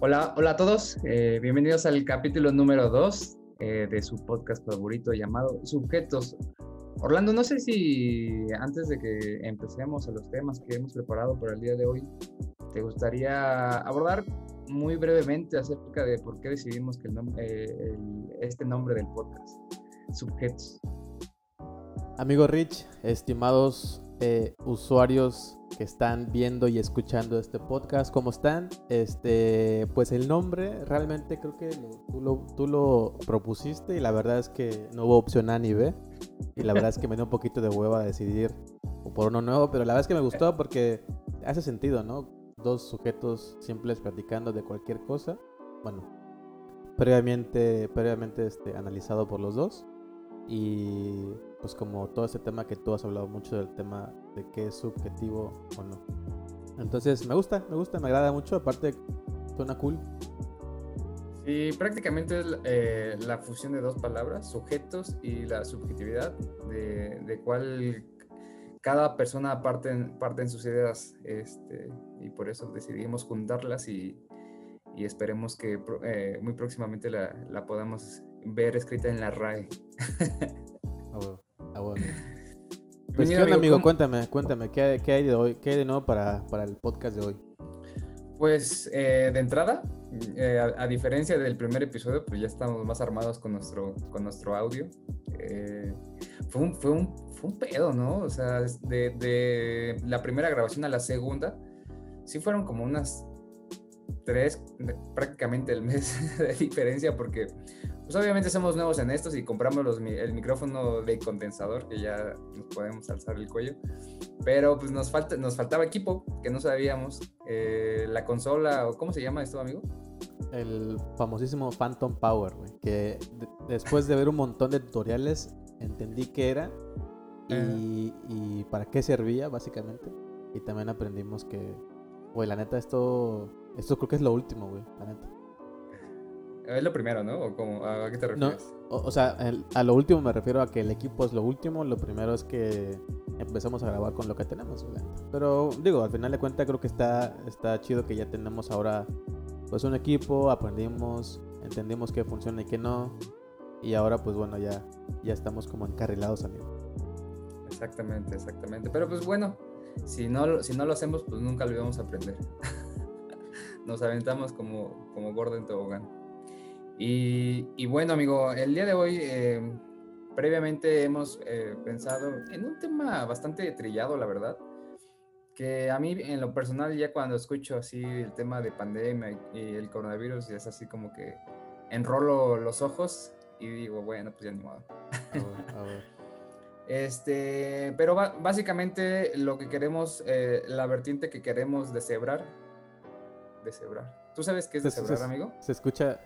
Hola, hola a todos, eh, bienvenidos al capítulo número 2 eh, de su podcast favorito llamado Sujetos. Orlando, no sé si antes de que empecemos a los temas que hemos preparado para el día de hoy, te gustaría abordar muy brevemente acerca de por qué decidimos que eh, este nombre del podcast, Sujetos. Amigo Rich, estimados usuarios que están viendo y escuchando este podcast, ¿cómo están? Este, pues el nombre realmente creo que tú, lo, tú, lo, propusiste y la verdad es que no hubo opción A ni B. Y la verdad es que me dio un poquito de hueva decidir por uno nuevo, pero la verdad es que me gustó porque hace sentido, ¿no? Dos sujetos simples platicando de cualquier cosa. Bueno, previamente, previamente este, analizado por los dos. Y pues como todo ese tema que tú has hablado mucho del tema de qué es subjetivo o no. Entonces me gusta, me gusta, me agrada mucho, aparte suena cool. Sí, prácticamente es eh, la fusión de dos palabras, sujetos y la subjetividad, de, de cuál cada persona parte, parte en sus ideas, este, y por eso decidimos juntarlas y, y esperemos que eh, muy próximamente la, la, podamos ver escrita en la RAE. Ah, pues, ¿qué onda, amigo? Cuéntame, cuéntame, ¿qué, hay de hoy? ¿Qué hay de nuevo para, para el podcast de hoy? Pues eh, de entrada, eh, a, diferencia del primer episodio, pues ya estamos más armados con nuestro, con nuestro audio. Eh, fue, un, fue, un, fue un pedo, ¿no? O sea, de, de la primera grabación a la segunda, sí fueron como unas tres, prácticamente el mes de diferencia, porque pues obviamente somos nuevos en estos y compramos los, el micrófono de condensador que ya nos podemos alzar el cuello. Pero pues nos, falta, nos faltaba equipo que no sabíamos. Eh, la consola, o ¿cómo se llama esto, amigo? El famosísimo Phantom Power, güey. Que después de ver un montón de tutoriales entendí qué era y, y para qué servía, básicamente. Y también aprendimos que, güey, la neta, esto, esto creo que es lo último, güey, la neta. Es lo primero, ¿no? ¿O ¿A qué te refieres? o, sea, a lo último me refiero a que el equipo es lo último. Lo primero es que empezamos a grabar con lo que tenemos. Pero digo, al final de cuentas creo que está, está chido que ya tenemos ahora pues un equipo, aprendimos, entendimos qué funciona y qué no. Y ahora pues bueno, ya, ya estamos como encarrilados, amigo. Exactamente, exactamente. Pero pues bueno, si no, si no lo hacemos, pues nunca lo íbamos a aprender. Nos aventamos como, como gordo en tobogán. Y, bueno, amigo, el día de hoy eh, previamente hemos eh, pensado en un tema bastante trillado, la verdad, que a mí en lo personal ya cuando escucho así el tema de pandemia y el coronavirus es así como que enrolo los ojos y digo, bueno, pues ya ni modo. Este, pero básicamente lo que queremos, eh, la vertiente que queremos deshebrar, deshebrar. ¿Tú sabes qué es deshebrar, amigo? Se escucha,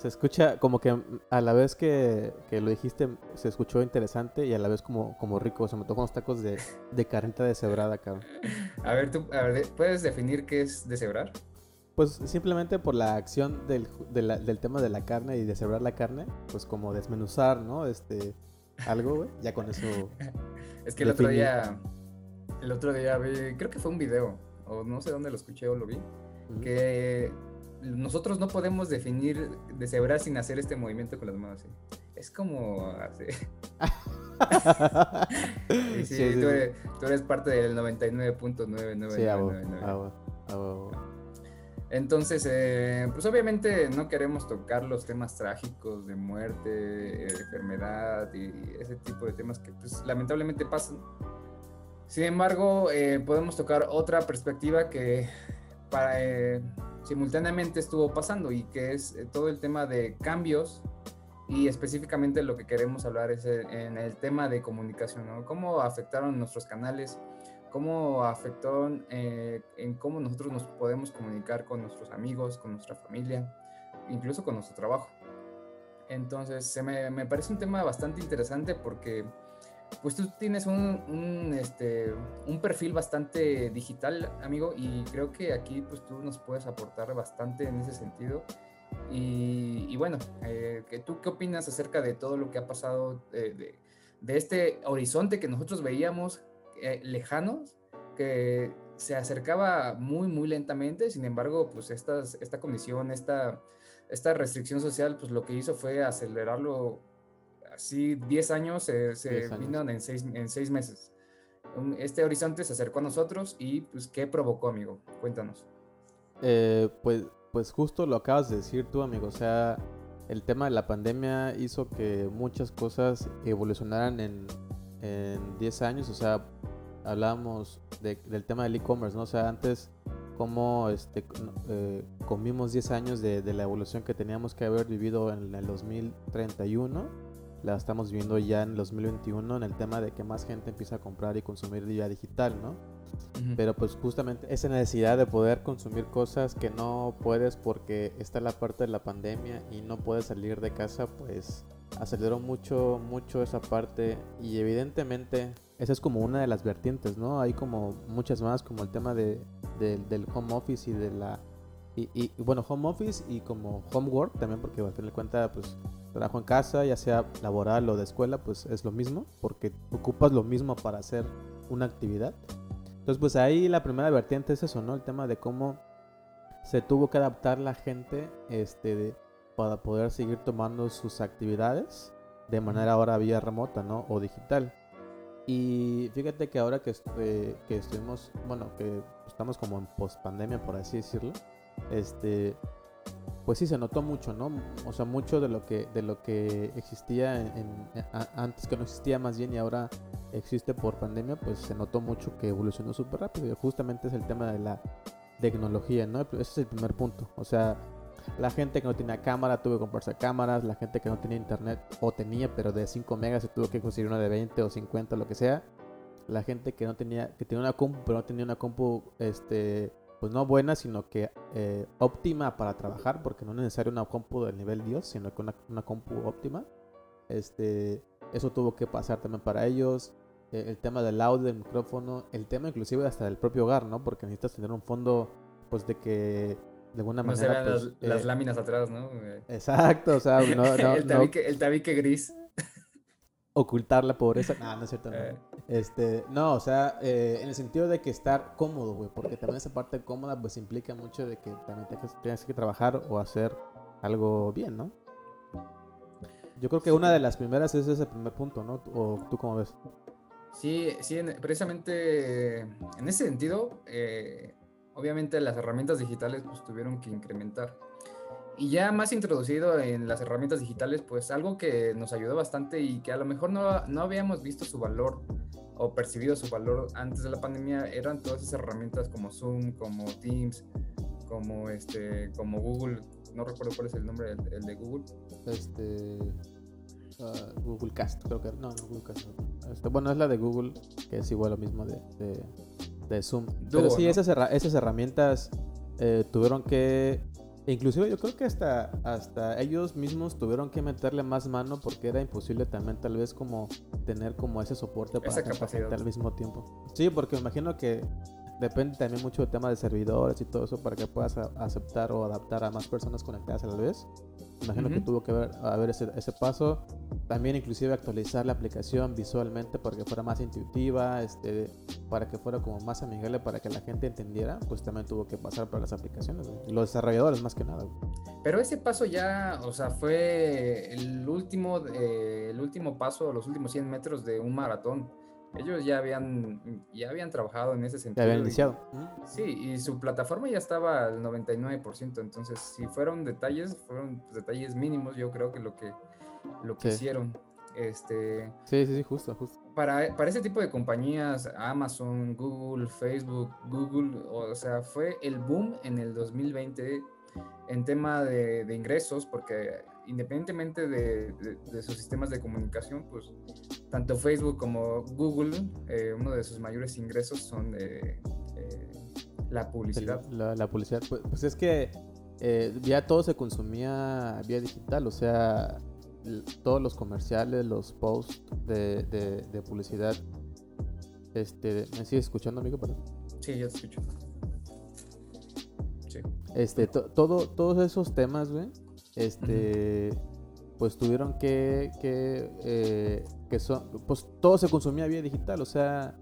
se escucha como que a la vez que, lo dijiste, se escuchó interesante y a la vez como, como rico. Se me tocó unos tacos de, de carnita deshebrada, cabrón. A ver, ¿tú puedes definir qué es deshebrar? Pues simplemente por la acción del, del tema de la carne y deshebrar la carne, pues como desmenuzar, ¿no? Este, algo, güey. Ya con eso. es que el otro día, el otro día vi, creo que fue un video, o no sé dónde lo escuché o lo vi, que nosotros no podemos definir deshebrar sin hacer este movimiento con las manos. Es como así. sí, tú, eres, parte del 99.9999. Entonces, eh, pues obviamente no queremos tocar los temas trágicos de muerte, enfermedad y ese tipo de temas que pues, lamentablemente pasan. Sin embargo, eh, podemos tocar otra perspectiva que para, eh, simultáneamente estuvo pasando y que es eh, todo el tema de cambios y específicamente lo que queremos hablar es en el tema de comunicación, ¿no? Cómo afectaron nuestros canales, cómo afectaron eh, en cómo nosotros nos podemos comunicar con nuestros amigos, con nuestra familia, incluso con nuestro trabajo. Entonces, se me, me parece un tema bastante interesante porque pues tú tienes un, este, un perfil bastante digital, amigo, y creo que aquí pues tú nos puedes aportar bastante en ese sentido. Y, bueno, eh, ¿tú qué opinas acerca de todo lo que ha pasado, de, de, este horizonte que nosotros veíamos eh, lejanos, que se acercaba muy, muy lentamente, sin embargo, pues estas, esta condición, esta, esta restricción social, pues lo que hizo fue acelerarlo así 10 años, se, se vino en seis, en seis meses. Este horizonte se acercó a nosotros y pues ¿qué provocó, amigo? Cuéntanos. Eh, pues, pues justo lo acabas de decir tú, amigo, o sea, el tema de la pandemia hizo que muchas cosas evolucionaran en, en 10 años, o sea, hablábamos del tema del e-commerce, ¿no? O sea, antes cómo este, eh, comimos 10 años de, la evolución que teníamos que haber vivido en el 2031, la estamos viviendo ya en el 2021 en el tema de que más gente empieza a comprar y consumir vía digital, ¿no? Pero pues justamente esa necesidad de poder consumir cosas que no puedes porque está la parte de la pandemia y no puedes salir de casa, pues aceleró mucho, mucho esa parte y evidentemente esa es como una de las vertientes, ¿no? Hay como muchas más, como el tema de, del home office y de la... Y, bueno, home office y como homework también, porque al final de cuentas, pues trabajo en casa, ya sea laboral o de escuela, pues es lo mismo, porque ocupas lo mismo para hacer una actividad. Entonces, pues ahí la primera vertiente es eso, ¿no? El tema de cómo se tuvo que adaptar la gente este, para poder seguir tomando sus actividades de manera ahora vía remota, ¿no? O digital. Y fíjate que ahora que, que estuvimos, bueno, que estamos como en post pandemia, por así decirlo, este, pues sí se notó mucho, ¿no? O sea, mucho de lo que, de lo que existía en, antes que no existía más bien y ahora existe por pandemia, pues se notó mucho que evolucionó súper rápido. Y justamente es el tema de la tecnología, ¿no? Ese es el primer punto. O sea, la gente que no tenía cámara tuvo que comprarse cámaras. La gente que no tenía internet o tenía, pero de 5 megas se tuvo que conseguir una de 20 o 50, lo que sea. La gente que no tenía, que tenía una compu, pero no tenía una compu, este, pues no buena, sino que eh, óptima para trabajar, porque no es necesario una compu del nivel Dios, sino que una, una compu óptima. Este, eso tuvo que pasar también para ellos. Eh, el tema del audio, del micrófono, el tema inclusive hasta del propio hogar, ¿no? Porque necesitas tener un fondo, pues de que de alguna no manera. Pues, las, eh, láminas atrás, ¿no? Exacto, o sea, no, no, el, tabique, el tabique gris. Ocultar la pobreza. No, no es cierto. No. Eh. Este, no, o sea, eh, en el sentido de que estar cómodo, güey, porque también esa parte cómoda, pues implica mucho de que también tienes que trabajar o hacer algo bien, ¿no? Yo creo que una de las primeras es ese primer punto, ¿no? ¿O tú cómo ves? Sí, sí, precisamente en ese sentido, eh, obviamente las herramientas digitales pues tuvieron que incrementar. Y ya más introducido en las herramientas digitales, pues algo que nos ayudó bastante y que a lo mejor no, no habíamos visto su valor o percibido su valor antes de la pandemia eran todas esas herramientas como Zoom, como Teams, como este, como Google, no recuerdo cuál es el nombre el, de Google. Este ah, Google Cast, creo que no, no Google Cast. Este, bueno, es la de Google, que es igual lo mismo de, de Zoom. Pero sí, esas, esas herramientas eh, tuvieron que... Inclusive yo creo que hasta, hasta ellos mismos tuvieron que meterle más mano porque era imposible también tal vez como tener como ese soporte para tanta gente al mismo tiempo. Sí, porque me imagino que depende también mucho del tema de servidores y todo eso para que puedas aceptar o adaptar a más personas conectadas a la vez. Imagino que tuvo que haber, haber ese, ese, paso. También inclusive actualizar la aplicación visualmente para que fuera más intuitiva, este, para que fuera como más amigable, para que la gente entendiera, pues también tuvo que pasar para las aplicaciones, los desarrolladores más que nada. Pero ese paso ya, o sea, fue el último, eh, el último paso, los últimos 100 metros de un maratón ellos ya habían, ya habían trabajado en ese sentido. Ya habían iniciado. sí, y su plataforma ya estaba al 99%, entonces si fueron detalles, fueron detalles mínimos, yo creo que lo que, lo que hicieron. Este, sí, sí, sí, justo, justo. Para, para ese tipo de compañías, Amazon, Google, Facebook, Google, o sea, fue el boom en el 2020 en tema de, de ingresos, porque independientemente de, sus sistemas de comunicación, pues tanto Facebook como Google, eh, uno de sus mayores ingresos son eh, la publicidad. La, publicidad, pues, pues, es que eh, ya todo se consumía vía digital, o sea, todos los comerciales, los posts de, publicidad. Este, ¿Me sigues escuchando, amigo? Sí, yo te escucho. Sí. Este, todo, todos esos temas, güey, este, pues tuvieron que, que, eh, que son, pues todo se consumía vía digital, o sea,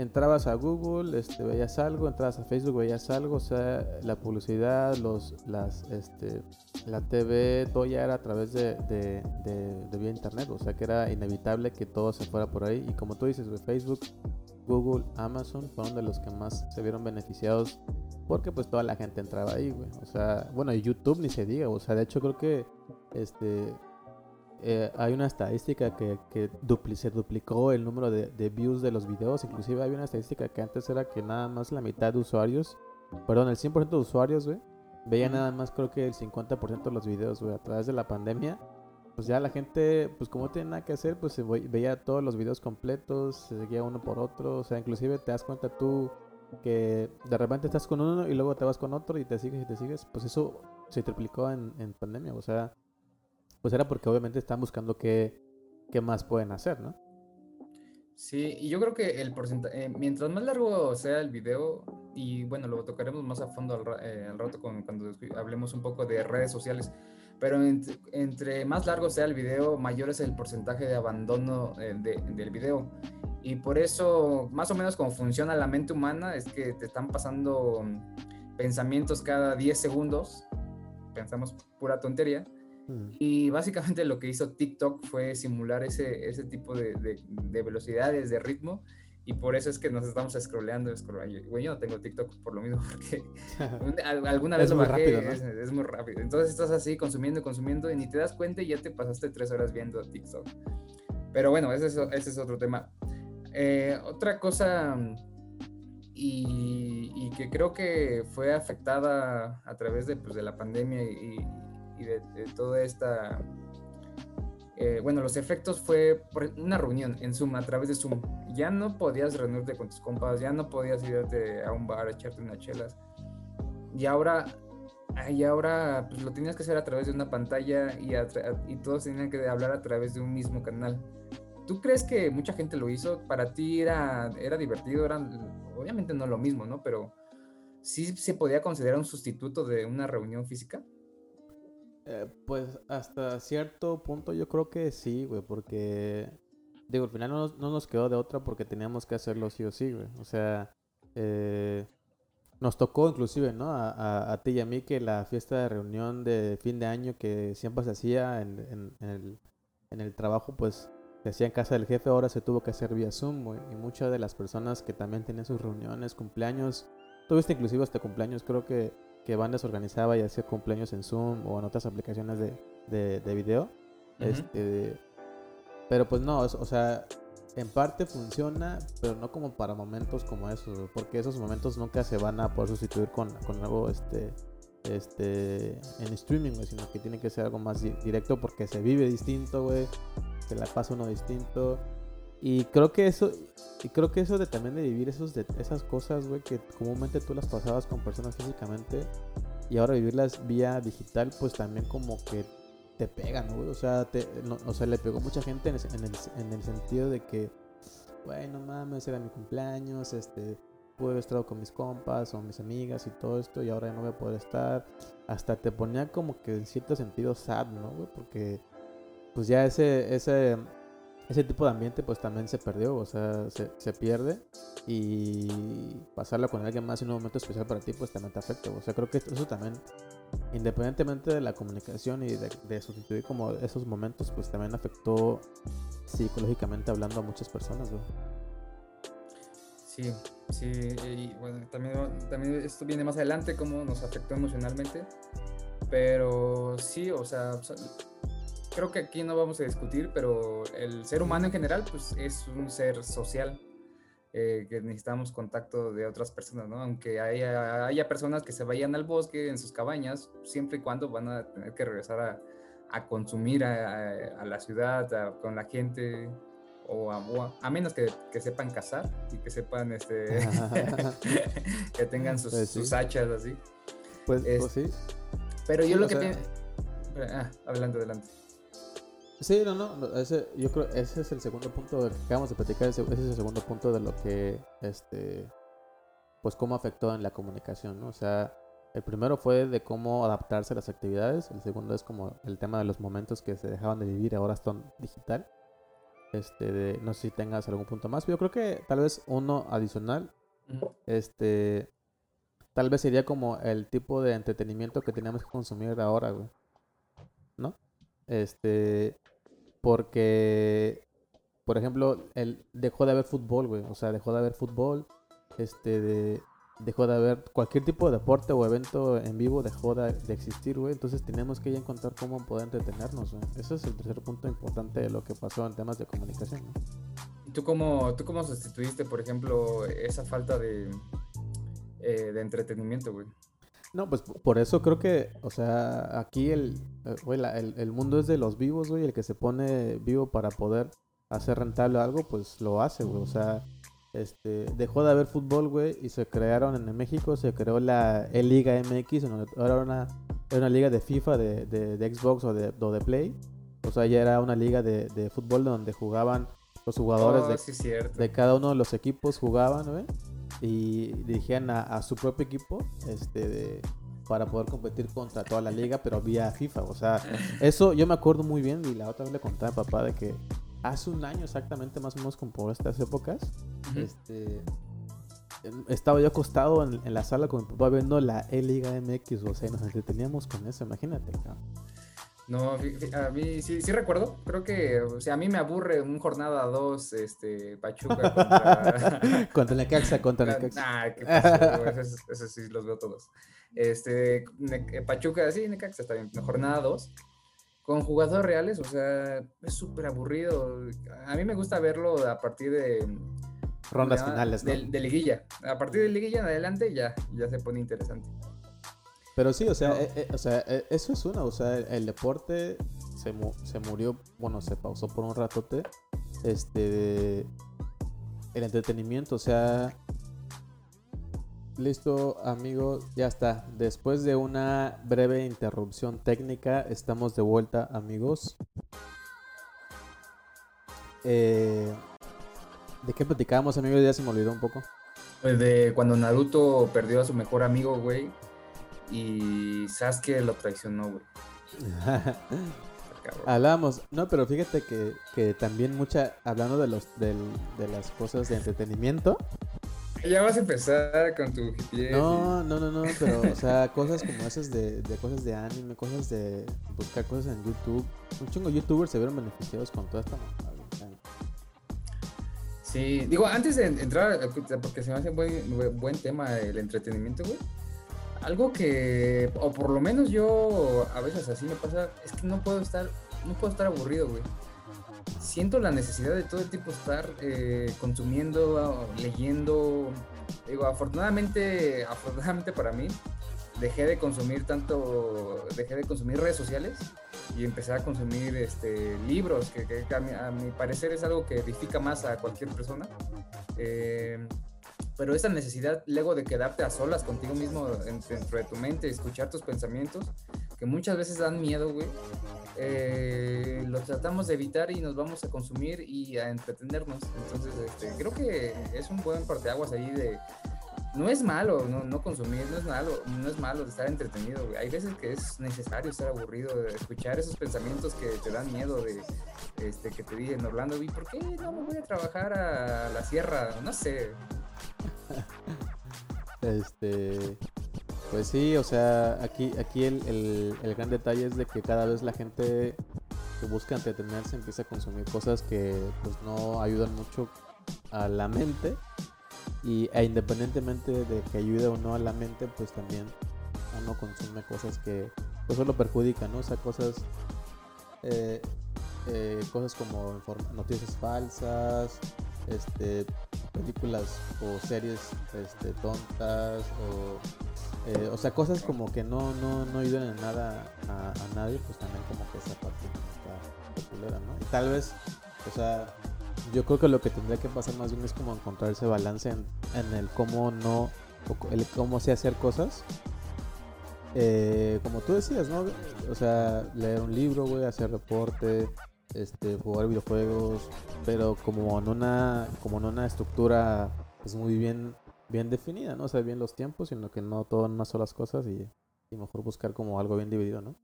entrabas a Google, este, veías algo, entrabas a Facebook, veías algo, o sea, la publicidad, los, las, este, la TV, todo ya era a través de, de, de, vía internet, o sea que era inevitable que todo se fuera por ahí. Y como tú dices, Facebook, Google, Amazon fueron de los que más se vieron beneficiados porque pues toda la gente entraba ahí, güey. O sea, bueno, y YouTube ni se diga, o sea, de hecho creo que este eh, hay una estadística que, que se duplicó el número de, views de los videos. Inclusive hay una estadística que antes era que nada más la mitad de usuarios, perdón, el 100% de usuarios, güey, veía nada más creo que el 50% de los videos, güey, a través de la pandemia. Pues ya la gente, pues como no tiene nada que hacer, pues se veía todos los videos completos, se seguía uno por otro. O sea, inclusive te das cuenta tú que de repente estás con uno y luego te vas con otro y te sigues y te sigues. Pues eso se triplicó en, en pandemia. O sea, pues era porque obviamente están buscando qué, qué más pueden hacer, ¿no? Sí, y yo creo que el porcentaje, eh, mientras más largo sea el video, y bueno, lo tocaremos más a fondo al, eh, rato con, cuando hablemos un poco de redes sociales, pero entre, más largo sea el video, mayor es el porcentaje de abandono eh, del video. Y por eso, más o menos como funciona la mente humana, es que te están pasando pensamientos cada 10 segundos, pensamos pura tontería, y básicamente lo que hizo TikTok fue simular ese, ese tipo de, de, velocidades, de ritmo, y por eso es que nos estamos scrolleando. scrolleando. Bueno, yo no tengo TikTok por lo mismo, porque alguna vez lo bajé, es, muy rápido. Entonces estás así consumiendo, consumiendo, y ni te das cuenta y ya te pasaste tres horas viendo TikTok. Pero bueno, ese es, ese es otro tema. Eh, otra cosa y, y, que creo que fue afectada a través de, pues, de la pandemia y, y de, toda esta... Eh, bueno, los efectos fue una reunión en Zoom, a través de Zoom. Ya no podías reunirte con tus compas, ya no podías irte a un bar a echarte unas chelas. Y ahora, y ahora pues, lo tenías que hacer a través de una pantalla y, y todos tenían que hablar a través de un mismo canal. ¿Tú crees que mucha gente lo hizo? Para ti era, era divertido, era obviamente no lo mismo, ¿no? Pero sí se podía considerar un sustituto de una reunión física. Eh, pues hasta cierto punto yo creo que sí, güey, porque digo, al final no no nos, quedó de otra porque teníamos que hacerlo sí o sí, güey. O sea, eh, nos tocó inclusive, ¿no? A, a, ti y a mí que la fiesta de reunión de fin de año que siempre se hacía en, en, el, en el, trabajo, pues se hacía en casa del jefe, ahora se tuvo que hacer vía Zoom, güey. Y muchas de las personas que también tenían sus reuniones, cumpleaños, tuviste inclusive este cumpleaños, creo que que Bandes organizaba y hacía cumpleaños en Zoom o en otras aplicaciones de, de, video. este, pero pues no, o sea, en parte funciona, pero no como para momentos como esos, porque esos momentos nunca se van a poder sustituir con, con algo este, este, en streaming, sino que tiene que ser algo más directo porque se vive distinto, güey, se la pasa uno distinto. Y creo que eso, y creo que eso de también de vivir esos de, esas cosas, güey, que comúnmente tú las pasabas con personas físicamente y ahora vivirlas vía digital, pues también como que te pegan, güey. O sea, te, o sea, le pegó mucha gente en el, en el, sentido de que, güey, no mames, era mi cumpleaños, este, pude haber estado con mis compas o mis amigas y todo esto y ahora ya no voy a poder estar. Hasta te ponía como que en cierto sentido sad, ¿no, güey? Porque pues ya ese, ese ese tipo de ambiente pues también se perdió, o sea, se, pierde. Y pasarlo con alguien más en un momento especial para ti pues también te afecta, o sea, creo que eso también, independientemente de la comunicación y de, sustituir como esos momentos, pues también afectó psicológicamente hablando a muchas personas, Sí, sí, y bueno, también, también esto viene más adelante, cómo nos afectó emocionalmente, pero sí, o sea, creo que aquí no vamos a discutir, pero el ser humano en general, pues es un ser social. Eh, que necesitamos contacto de otras personas, ¿no? Aunque haya, haya, personas que se vayan al bosque en sus cabañas, siempre y cuando van a tener que regresar a, a consumir a, a, la ciudad, con la gente, o a, a menos que, que, sepan cazar y que sepan, este, que tengan sus, pues sus, hachas así. Pues, pues sí. Pero yo lo que sea... Ah, adelante, adelante. Sí, no, no, ese, yo creo ese es el segundo punto que acabamos de platicar, ese, es el segundo punto de lo que, este, pues cómo afectó en la comunicación, ¿no? O sea, el primero fue de cómo adaptarse a las actividades, el segundo es como el tema de los momentos que se dejaban de vivir, ahora están digital. Este, de, no sé si tengas algún punto más, pero yo creo que tal vez uno adicional, este, tal vez sería como el tipo de entretenimiento que tenemos que consumir ahora, güey. ¿No? Este, porque, por ejemplo, el, dejó de haber fútbol, güey. O sea, dejó de haber fútbol, este, de, dejó de haber cualquier tipo de deporte o evento en vivo, dejó de, existir, güey. Entonces tenemos que ya encontrar cómo poder entretenernos, güey. Ese es el tercer punto importante de lo que pasó en temas de comunicación, ¿no? ¿Tú cómo, ¿Tú cómo sustituiste, por ejemplo, esa falta de, eh, de entretenimiento, güey? No, pues por eso creo que, o sea, aquí el, eh, el, el, mundo es de los vivos, güey. El que se pone vivo para poder hacer rentable algo, pues lo hace, güey. O sea, este, dejó de haber fútbol, güey, y se crearon en México, se creó la E-Liga MX, ahora era una, era una liga de FIFA, de, de, Xbox o de, de, Play. O sea, ya era una liga de, de fútbol donde jugaban los jugadores oh, de, de cada uno de los equipos jugaban, güey, y dirigían a, a, su propio equipo, este, de, para poder competir contra toda la liga, pero vía FIFA. O sea, eso yo me acuerdo muy bien y la otra vez le contaba a papá de que hace un año exactamente, más o menos como por estas épocas, este, estaba yo acostado en, la sala con mi papá viendo la E-Liga MX, o sea, nos entreteníamos con eso, imagínate, No, a mí sí, sí recuerdo, creo que, o sea, a mí me aburre un jornada 2, este, Pachuca contra... contra Necaxa, contra Necaxa. Ah, qué pasó, eso, sí los veo todos. Este, Pachuca, sí, Necaxa está bien, jornada 2 con jugadores reales, o sea, es súper aburrido. A mí me gusta verlo a partir de... Rondas finales, ¿no? de, liguilla. A partir de liguilla en adelante ya, ya se pone interesante. Pero sí, o sea, eh, eh, o sea eh, eso es una, o sea, el, deporte se, se, murió, bueno, se pausó por un ratote. Este, el entretenimiento, o sea, Listo, amigos, ya está. Después de una breve interrupción técnica, estamos de vuelta, amigos. ¿De qué platicábamos, amigos? Ya se me olvidó un poco. Pues de cuando Naruto perdió a su mejor amigo, güey. Y Sasuke lo traicionó, güey. Hablamos, no, pero fíjate que, que también mucha, hablando de los de las cosas de entretenimiento, ya vas a empezar con tu No, no, no, no, pero, o sea, cosas como esas de, de cosas de anime, cosas de buscar cosas en YouTube. Un chingo de youtubers se vieron beneficiados con toda esta Sí, digo, antes de entrar, porque se me hace buen, buen tema el entretenimiento, güey. Algo que, o por lo menos yo a veces así me pasa, es que no puedo estar, no puedo estar aburrido, güey siento la necesidad de todo el tiempo estar eh, consumiendo, leyendo. Digo, afortunadamente, afortunadamente para mí, dejé de consumir tanto, dejé de consumir redes sociales y empecé a consumir este, libros, que, a, mi, parecer es algo que edifica más a cualquier persona. Eh, pero esa necesidad luego de quedarte a solas contigo mismo dentro de tu mente, escuchar tus pensamientos, que muchas veces dan miedo, güey, eh, lo tratamos de evitar y nos vamos a consumir y a entretenernos. Entonces, este, creo que es un buen parteaguas ahí de... No es malo no, no consumir, no es malo, no es malo estar entretenido, güey. Hay veces que es necesario estar aburrido, de escuchar esos pensamientos que te dan miedo de, este, que te dicen, Orlando, ¿y por qué no me voy a trabajar a la sierra? No sé. este, pues sí, o sea, aquí, aquí el, gran detalle es de que cada vez la gente que busca entretenerse empieza a consumir cosas que pues no ayudan mucho a la mente y e independientemente de que ayude o no a la mente, pues también uno consume cosas que pues solo perjudican, ¿no? O sea, cosas eh, eh, cosas como noticias falsas, este, películas o series este, tontas o eh, o sea, cosas como que no, no, no ayudan en nada a, nadie, pues también como que esa parte está popular, ¿no? Y tal vez, o sea, yo creo que lo que tendría que pasar más bien es como encontrar ese balance en, en el cómo no, el cómo sé hacer cosas. Eh, como tú decías, ¿no? O sea, leer un libro, güey, hacer reporte, este, jugar videojuegos, pero como en una, como en una estructura pues muy bien bien definida, ¿no? O sea, bien los tiempos, sino que no todo en unas solas cosas y, mejor buscar como algo bien dividido, ¿no?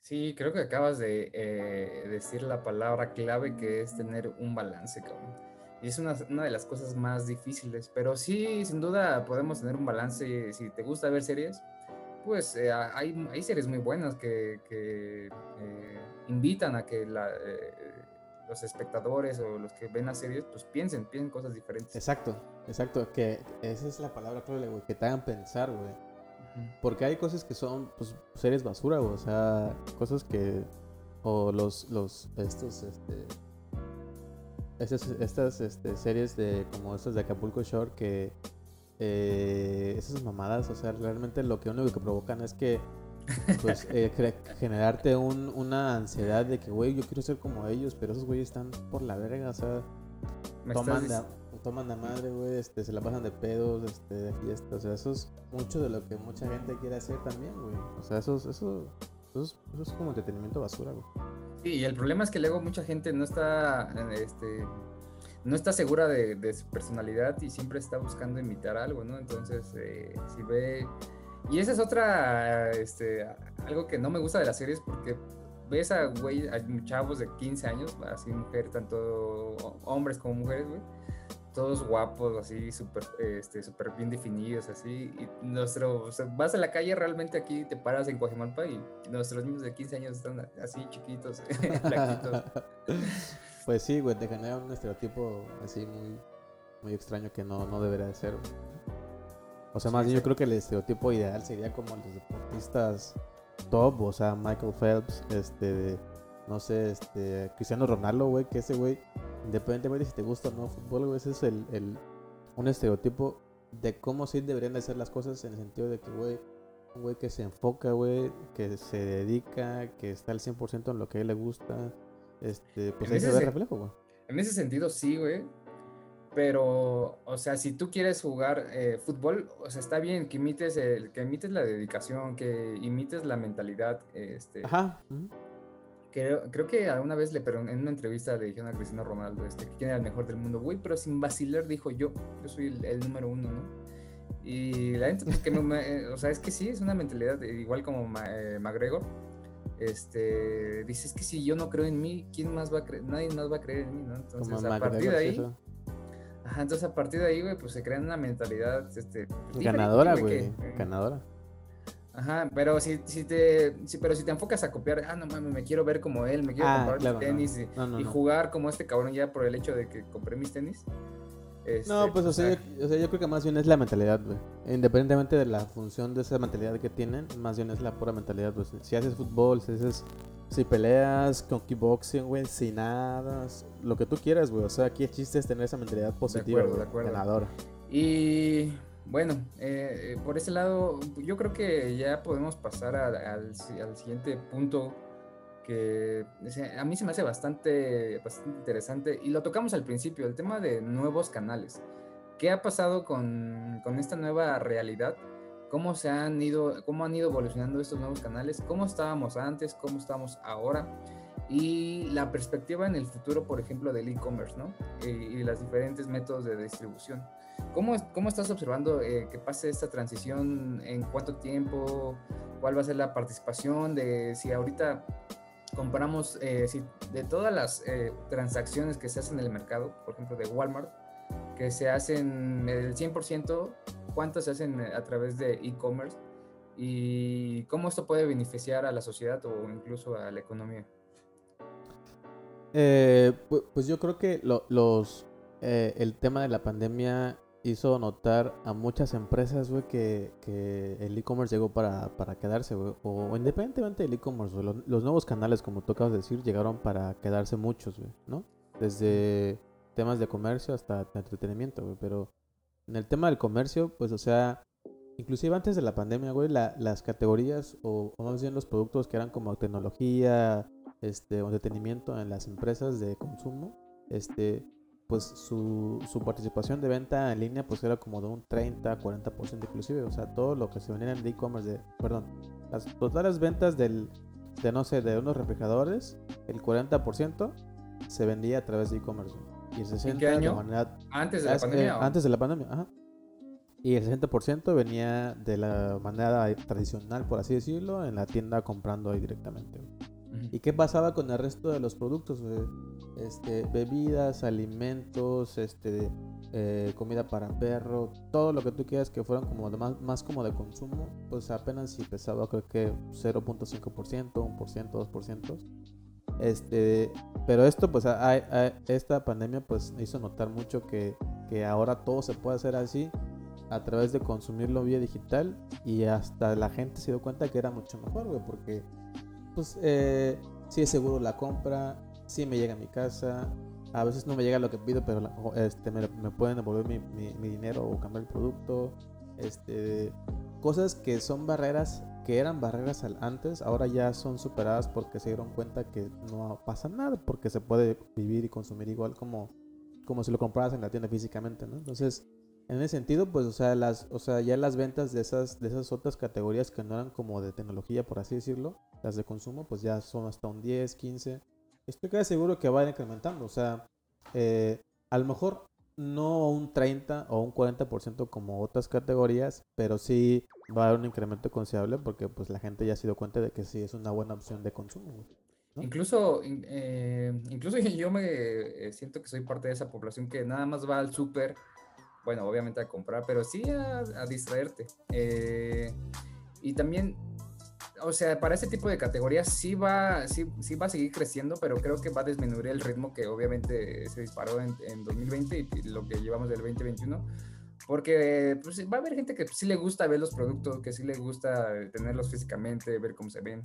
Sí, creo que acabas de eh, decir la palabra clave que es tener un balance, cabrón. Y es una, una, de las cosas más difíciles, pero sí, sin duda podemos tener un balance. Si te gusta ver series, pues eh, hay, hay, series muy buenas que, eh, invitan a que la, los espectadores o los que ven las series, pues piensen, piensen cosas diferentes. Exacto, exacto, que esa es la palabra clave, güey, que te hagan pensar, güey. Porque hay cosas que son, pues, series basura, güey, o sea, cosas que, o los, los, estos, este, estas, estas este, series de, como estas de Acapulco Shore, que, eh, esas mamadas, o sea, realmente lo que único que provocan es que pues eh, generarte un, una ansiedad de que, güey, yo quiero ser como ellos, pero esos güeyes están por la verga, o sea, toman, de, toman de madre, güey, este, se la pasan de pedos, este, de fiesta, o sea, eso es mucho de lo que mucha gente quiere hacer también, güey, o sea, eso, eso, eso, eso, es, como entretenimiento basura, güey. Sí, y el problema es que luego mucha gente no está, este, no está segura de, de su personalidad y siempre está buscando imitar algo, ¿no? Entonces, eh, si ve y esa es otra, este, algo que no me gusta de las series porque ves a, güey, a chavos de 15 años, así mujeres, tanto hombres como mujeres, güey, todos guapos, así, súper este, super bien definidos, así. Y nuestro, vas a la calle realmente aquí, te paras en Coajimalpa y nuestros niños de 15 años están así chiquitos, Pues sí, güey, te genera un estereotipo así muy, muy extraño que no, no debería de ser, o sea, más bien yo creo que el estereotipo ideal sería como los deportistas top, o sea, Michael Phelps, este, no sé, este, Cristiano Ronaldo, güey, que ese güey, independientemente de si te gusta o no fútbol, güey, ese es el, el, un estereotipo de cómo sí deberían de ser las cosas en el sentido de que, güey, un güey que se enfoca, güey, que se dedica, que está al 100% en lo que a él le gusta, este, pues ahí se ve reflejo, güey. En ese sentido, sí, güey, pero, o sea, si tú quieres jugar eh, fútbol, o sea, está bien que imites, el, que imites la dedicación, que imites la mentalidad. Este, Ajá. Creo, creo que alguna vez le pero en una entrevista le dijeron a Cristiano Ronaldo este, quién era el mejor del mundo, güey, pero sin vacilar dijo yo, yo soy el, número uno, ¿no? Y la gente, pues, que me, o sea, es que sí, es una mentalidad igual como eh, McGregor. Este, dices que si yo no creo en mí, ¿quién más va a creer? Nadie más va a creer en mí, ¿no? Entonces, a partir de ahí, Ajá, entonces a partir de ahí, güey, pues se crea una mentalidad este, ganadora, güey. Ganadora. Ajá, pero si, si te pero si te enfocas a copiar, ah, no mames, me quiero ver como él, me quiero ah, comprar tenis y, jugar como este cabrón ya por el hecho de que compré mis tenis. Este, no, pues o sea, yo, o sea, yo creo que más bien es la mentalidad, güey. Independientemente de la función de esa mentalidad que tienen, más bien es la pura mentalidad, güey. Si haces fútbol, si haces si peleas con kickboxing, güey, sin nada, lo que tú quieras, güey. O sea, aquí el chiste es tener esa mentalidad positiva, de acuerdo, ganadora. Y bueno, eh, eh, por ese lado, yo creo que ya podemos pasar al, siguiente punto que a mí se me hace bastante, bastante interesante y lo tocamos al principio, el tema de nuevos canales. ¿Qué ha pasado con, con esta nueva realidad? cómo se han ido, cómo han ido evolucionando estos nuevos canales, cómo estábamos antes, cómo estamos ahora y la perspectiva en el futuro, por ejemplo, del e-commerce, ¿no? Y, los diferentes métodos de distribución. ¿Cómo, cómo estás observando eh, que pase esta transición? ¿En cuánto tiempo? ¿Cuál va a ser la participación? De si ahorita comparamos, eh, si de todas las eh, transacciones que se hacen en el mercado, por ejemplo, de Walmart, que se hacen el 100%, cuántas se hacen a través de e-commerce y cómo esto puede beneficiar a la sociedad o incluso a la economía. Eh, pues yo creo que los, eh, el tema de la pandemia hizo notar a muchas empresas, güey, que, el e-commerce llegó para, quedarse, güey. O independientemente del e-commerce, los, nuevos canales, como tú acabas de decir, llegaron para quedarse muchos, ¿no? Desde temas de comercio hasta entretenimiento, güey. Pero en el tema del comercio, pues, o sea, inclusive antes de la pandemia, güey, las categorías o, más bien los productos que eran como tecnología, este, o entretenimiento en las empresas de consumo, este, pues su, su participación de venta en línea pues era como de un 30, 40% inclusive, o sea, todo lo que se vendía en el e-commerce de, perdón, las totales ventas del, de no sé, de unos refrigeradores, el 40% se vendía a través de e-commerce. Y el 60 ¿En qué año? antes de la pandemia. antes de la pandemia, ajá. y el 60% venía de la manera tradicional, por así decirlo, en la tienda comprando ahí directamente. ¿Y qué pasaba con el resto de los productos? Este, bebidas, alimentos, este, eh, comida para perro, todo lo que tú quieras que fueran como de más, más como de consumo, pues apenas si pesaba creo que 0.5%, 1%, 2%. Este, pero esto pues esta pandemia pues hizo notar mucho que, que ahora todo se puede hacer así a través de consumirlo vía digital y hasta la gente se dio cuenta que era mucho mejor, güey, porque pues eh, sí es seguro la compra, sí me llega a mi casa, a veces no me llega lo que pido, pero este, me, pueden devolver mi, mi, dinero o cambiar el producto, este, cosas que son barreras que eran barreras antes, ahora ya son superadas porque se dieron cuenta que no pasa nada, porque se puede vivir y consumir igual como, como si lo compraras en la tienda físicamente, ¿no? Entonces, en ese sentido, pues, o sea, las, o sea, ya las ventas de esas, de esas otras categorías que no eran como de tecnología, por así decirlo, las de consumo, pues ya son hasta un 10, 15. Estoy casi seguro que van incrementando. O sea, eh, a lo mejor no un 30 o un 40% como otras categorías, pero sí va a haber un incremento considerable porque pues la gente ya se dio cuenta de que sí es una buena opción de consumo. Incluso, eh, incluso yo me eh, siento que soy parte de esa población que nada más va al súper bueno, obviamente a comprar, pero sí a, distraerte. Eh, y también, o sea, para ese tipo de categorías sí va, sí, sí va a seguir creciendo, pero creo que va a disminuir el ritmo que obviamente se disparó en, 2020 y lo que llevamos del 2021 porque pues, va a haber gente que sí le gusta ver los productos, que sí le gusta tenerlos físicamente, ver cómo se ven.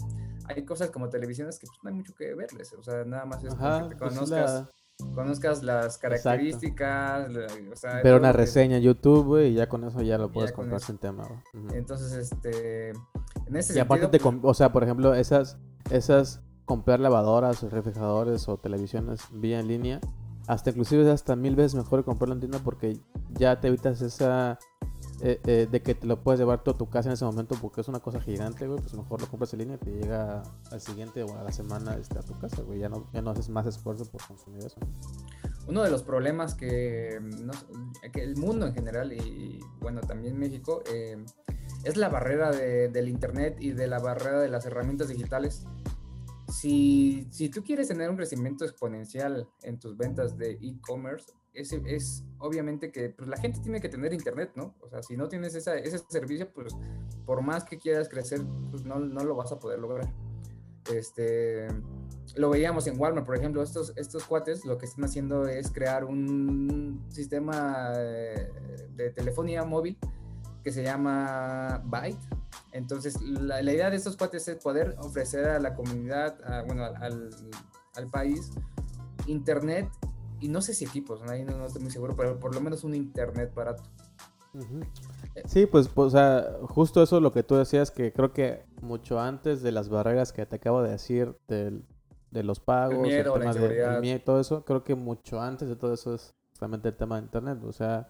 Hay cosas como televisiones que pues, no hay mucho que verles, o sea, nada más es que te pues, conozcas conozcas las características, o sea, Pero una reseña en YouTube, güey, y ya con eso ya lo puedes comprar sin tema, Entonces, este, en ese y aparte te, o sea, por ejemplo, esas, esas comprar lavadoras, refrigeradores o televisiones vía en línea, hasta inclusive es hasta mil veces mejor comprarlo en tienda porque ya te evitas esa eh, eh, de que te lo puedes llevar tú a tu casa en ese momento porque es una cosa gigante, güey, pues mejor lo compras en línea y te llega al siguiente o a la semana este, a tu casa, güey. Ya no, ya no haces más esfuerzo por consumir eso. Uno de los problemas que, que el mundo en general y, bueno, también México, eh, es la barrera del Internet y de la barrera de las herramientas digitales. Si, si tú quieres tener un crecimiento exponencial en tus ventas de e-commerce, es, es obviamente que pues, la gente tiene que tener internet, ¿no? O sea, si no tienes esa, ese servicio, pues por más que quieras crecer, pues no, no lo vas a poder lograr. Este, lo veíamos en Walmart, por ejemplo, estos, estos cuates lo que están haciendo es crear un sistema de telefonía móvil que se llama Byte. Entonces, la, la idea de estos cuates es poder ofrecer a la comunidad, bueno, al, al país, internet y no sé si equipos, ahí no, estoy muy seguro, pero por lo menos un internet barato. Sí, pues, pues, o sea, justo eso es lo que tú decías, que creo que mucho antes de las barreras que te acabo de decir, del, de los pagos, el miedo, el tema miedo, todo eso, creo que mucho antes de todo eso es justamente el tema de internet, o sea...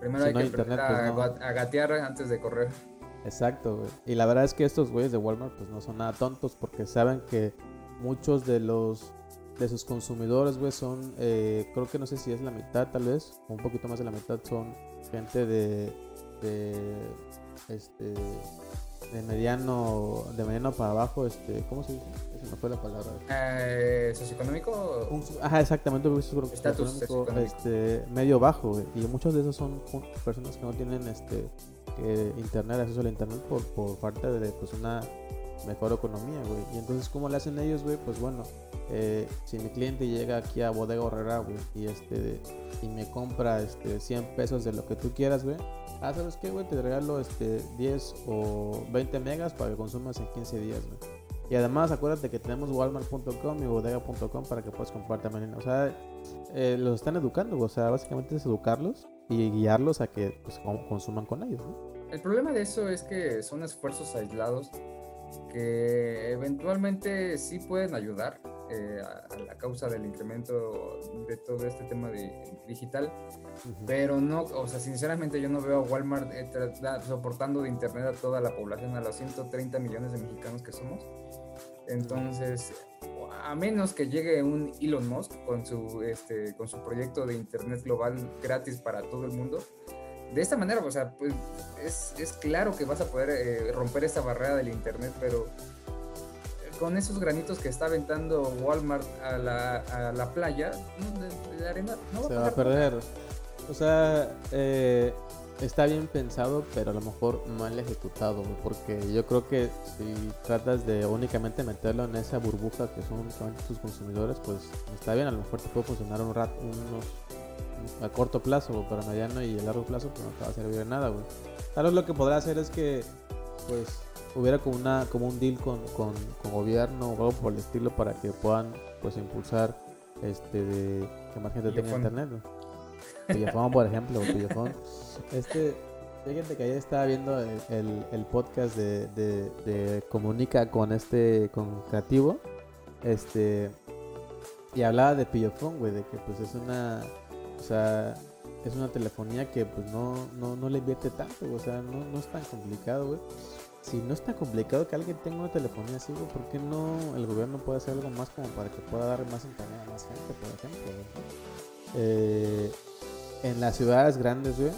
Primero hay que internet, pues, a, gatear antes de correr. Exacto, güey. Y la verdad es que estos güeyes de Walmart pues no son nada tontos porque saben que muchos de los de sus consumidores, güey, son, eh, creo que no sé si es la mitad tal vez, o un poquito más de la mitad son gente de, de este, de mediano, de mediano para abajo, este, ¿cómo se dice? Esa no fue la palabra. Eh, ¿Socioeconómico? ajá, exactamente, estatus este, medio bajo, güey, y muchos de esos son personas que no tienen, este, que internet, acceso al internet por, por falta de, pues, una mejor economía, güey. Y entonces, ¿cómo le hacen ellos, güey? Pues bueno, eh, si mi cliente llega aquí a Bodega Horrera, güey, y, este, y me compra este, 100 pesos de lo que tú quieras, güey, ah, ¿sabes qué, güey? Te regalo este, 10 o 20 megas para que consumas en 15 días, güey. Y además, acuérdate que tenemos walmart.com y bodega.com para que puedas comprar también. O sea, eh, los están educando, o sea, básicamente es educarlos y guiarlos a que pues, consuman con ellos, ¿no? El problema de eso es que son esfuerzos aislados que eventualmente sí pueden ayudar eh, a, la causa del incremento de todo este tema de, digital, pero no, o sea, sinceramente yo no veo a Walmart eh, soportando de internet a toda la población, a los 130 millones de mexicanos que somos. Entonces, a menos que llegue un Elon Musk con su, este, con su proyecto de internet global gratis para todo el mundo, de esta manera, o sea, pues es, es claro que vas a poder eh, romper esta barrera del Internet, pero con esos granitos que está aventando Walmart a la, a la playa, la arena no va Se a va a perder. O sea, eh, está bien pensado, pero a lo mejor mal ejecutado, porque yo creo que si tratas de únicamente meterlo en esa burbuja que son solamente tus consumidores, pues está bien, a lo mejor te puede funcionar un rato, unos a corto plazo, güey, pero a mediano y a largo plazo pues no te va a servir de nada, güey. Tal vez lo que podrá hacer es que pues hubiera como una como un deal con, con, con gobierno o algo por el estilo para que puedan pues impulsar este de que más gente tenga internet, güey. Pillofón, por ejemplo, Pillofón. Este, fíjate que ayer estaba viendo el, el- el podcast de, de, de Comunica con este, con Creativo, este, y hablaba de Pillofón, güey, de que pues es una, sea, es una telefonía que pues no, no, no le invierte tanto, o sea, no, es tan complicado, güey. Si no es tan complicado que alguien tenga una telefonía así, güey, ¿por qué no el gobierno puede hacer algo más como para que pueda dar más internet a más gente, por ejemplo? Eh, en las ciudades grandes, güey,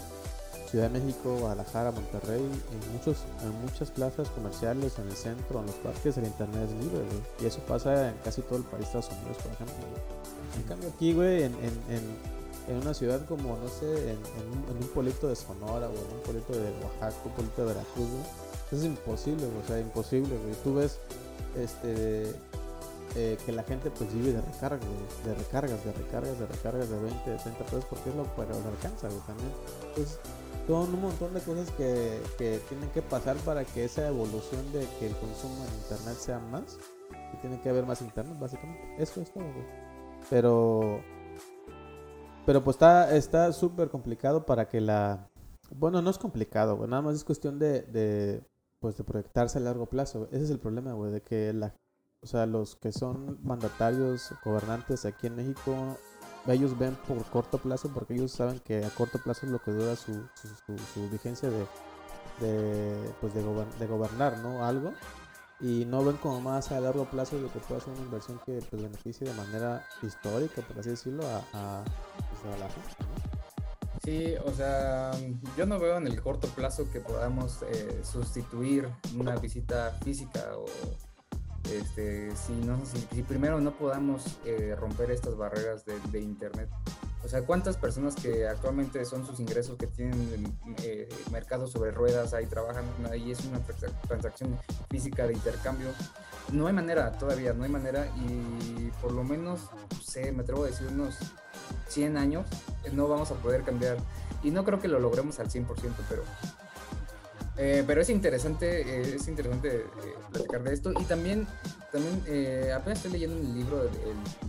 Ciudad de México, Guadalajara, Monterrey, en muchos, en muchas plazas comerciales, en el centro, en los parques, el internet es libre, güey. Y eso pasa en casi todo el país Estados Unidos, por ejemplo. güey. En cambio aquí, güey, en, en, en, en una ciudad como, no sé, en, un, pueblito de Sonora, o en un pueblito de Oaxaca, un pueblito de Veracruz, es imposible, o sea, imposible, güey. Tú ves, este, eh, que la gente pues vive de recarga, güey, de recargas, de recargas, de recargas de 20, de 30 pesos, porque es lo que alcanza, güey, también. Entonces, son un montón de cosas que, que tienen que pasar para que esa evolución de que el consumo en internet sea más, y tiene que haber más internet, básicamente. Eso es todo, güey. Pero, pero pues está está súper complicado para que la, bueno, no es complicado, nada más es cuestión de, de, pues de proyectarse a largo plazo. Ese es el problema, güey, de que la, o sea, los que son mandatarios, gobernantes aquí en México, ellos ven por corto plazo porque ellos saben que a corto plazo es lo que dura su, su, su- vigencia de, de, pues de, gober- de gobernar, ¿no? Algo. Y no ven como más a largo plazo de que pueda ser una inversión que pues, beneficie de manera histórica, por así decirlo, a, a, pues. Sí, o sea, yo no veo en el corto plazo que podamos eh, sustituir una visita física o este, si, no, si, primero no podamos eh, romper estas barreras de Internet. O sea, ¿cuántas personas que actualmente son sus ingresos que tienen eh, mercados sobre ruedas, ahí trabajan, ahí es una transa- transacción física de intercambio? No hay manera, todavía no hay manera y por lo menos, no sé, me atrevo a decir unos 100 años eh, no vamos a poder cambiar y no creo que lo logremos al 100%, pero eh, pero es interesante, eh, es interesante platicar de esto y también, también eh, apenas estoy leyendo un libro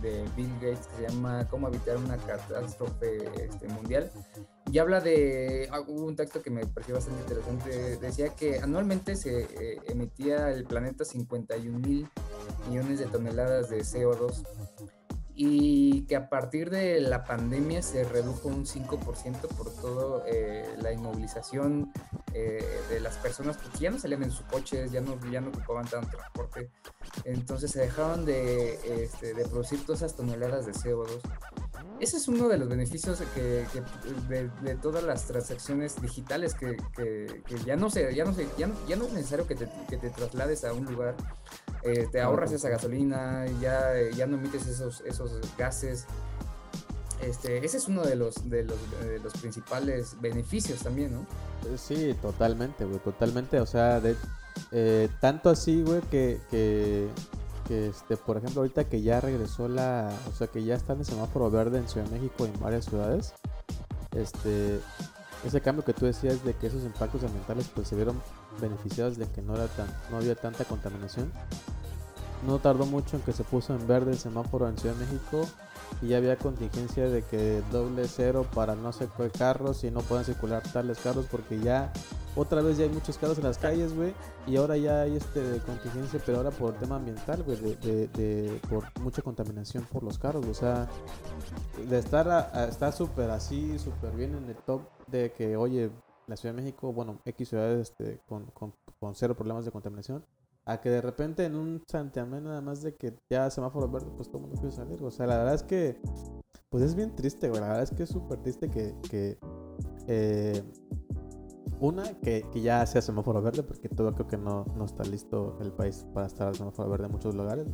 de, Bill Gates que se llama Cómo evitar una catástrofe este, mundial. Y habla de, ah, un texto que me pareció bastante interesante, decía que anualmente se eh, emitía el planeta 51 mil millones de toneladas de CO2 y que a partir de la pandemia se redujo un 5% por todo eh, la inmovilización eh, de las personas, porque ya no salían en sus coches, ya no, ya no ocupaban tanto transporte, entonces se dejaron de, este, de producir todas esas toneladas de CO2. Ese es uno de los beneficios que, que de, de, todas las transacciones digitales que, que, que, ya no se, ya no se, ya no, ya no es necesario que te, traslades a un lugar, eh, te ahorras esa gasolina, ya, ya no emites esos, esos gases. Este, ese es uno de los, de los, de los principales beneficios también, ¿no? Sí, totalmente, güey, totalmente. O sea, de, eh, tanto así, güey, que, que, que, este, por ejemplo, ahorita que ya regresó la, o sea, que ya está en el semáforo verde en Ciudad de México y en varias ciudades, este, ese cambio que tú decías de que esos impactos ambientales pues se vieron beneficiados de que no era tan, no había tanta contaminación. No tardó mucho en que se puso en verde el semáforo en Ciudad de México y ya había contingencia de que doble cero para no sé qué carros y no puedan circular tales carros porque ya otra vez ya hay muchos carros en las calles, güey, y ahora ya hay este contingencia, pero ahora por tema ambiental, güey, de, de, de, por mucha contaminación por los carros, o sea, de estar a, a estar súper así, súper bien en el top de que, oye, la Ciudad de México, bueno, X ciudades este, con, con, con cero problemas de contaminación, a que de repente en un santiamén nada más de que ya semáforo verde, pues todo el mundo a salir. O sea, la verdad es que, pues es bien triste, güey. La verdad es que es súper triste que, que, eh, una, que, que, ya sea semáforo verde, porque todo creo que no, no está listo el país para estar al semáforo verde en muchos lugares.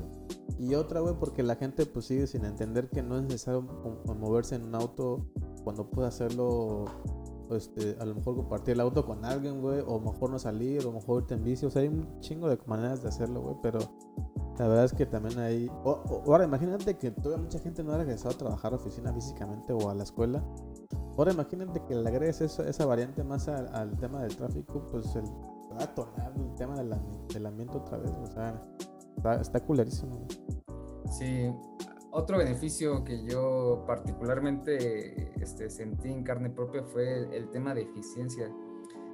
Y otra, güey, porque la gente pues sigue sin entender que no es necesario moverse en un auto cuando puede hacerlo este, a lo mejor compartir el auto con alguien, güey, o mejor no salir, o mejor irte en bici, o sea, hay un chingo de maneras de hacerlo, güey, pero la verdad es que también hay... ahora imagínate que todavía mucha gente no ha regresado a trabajar a oficina físicamente o a la escuela. Ahora imagínate que le agregues esa variante más al, tema del tráfico, pues el, va a tornar el tema del, del ambiente otra vez, o sea, está, está culerísimo. Sí, otro beneficio que yo particularmente este, sentí en carne propia fue el, tema de eficiencia.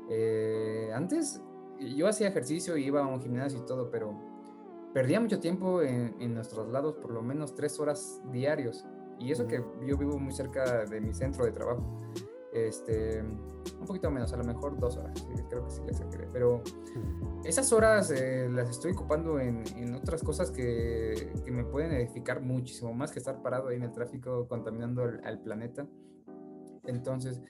Eh, antes yo hacía ejercicio iba a un gimnasio y todo, pero perdía mucho tiempo en, en los traslados, por lo menos tres horas diarios. Y eso que yo vivo muy cerca de mi centro de trabajo. Este, un poquito menos, a lo mejor dos horas, creo que sí le exageré. Pero esas horas eh, las estoy ocupando en, en otras cosas que, que, me pueden edificar muchísimo más que estar parado ahí en el tráfico contaminando al, planeta. Entonces,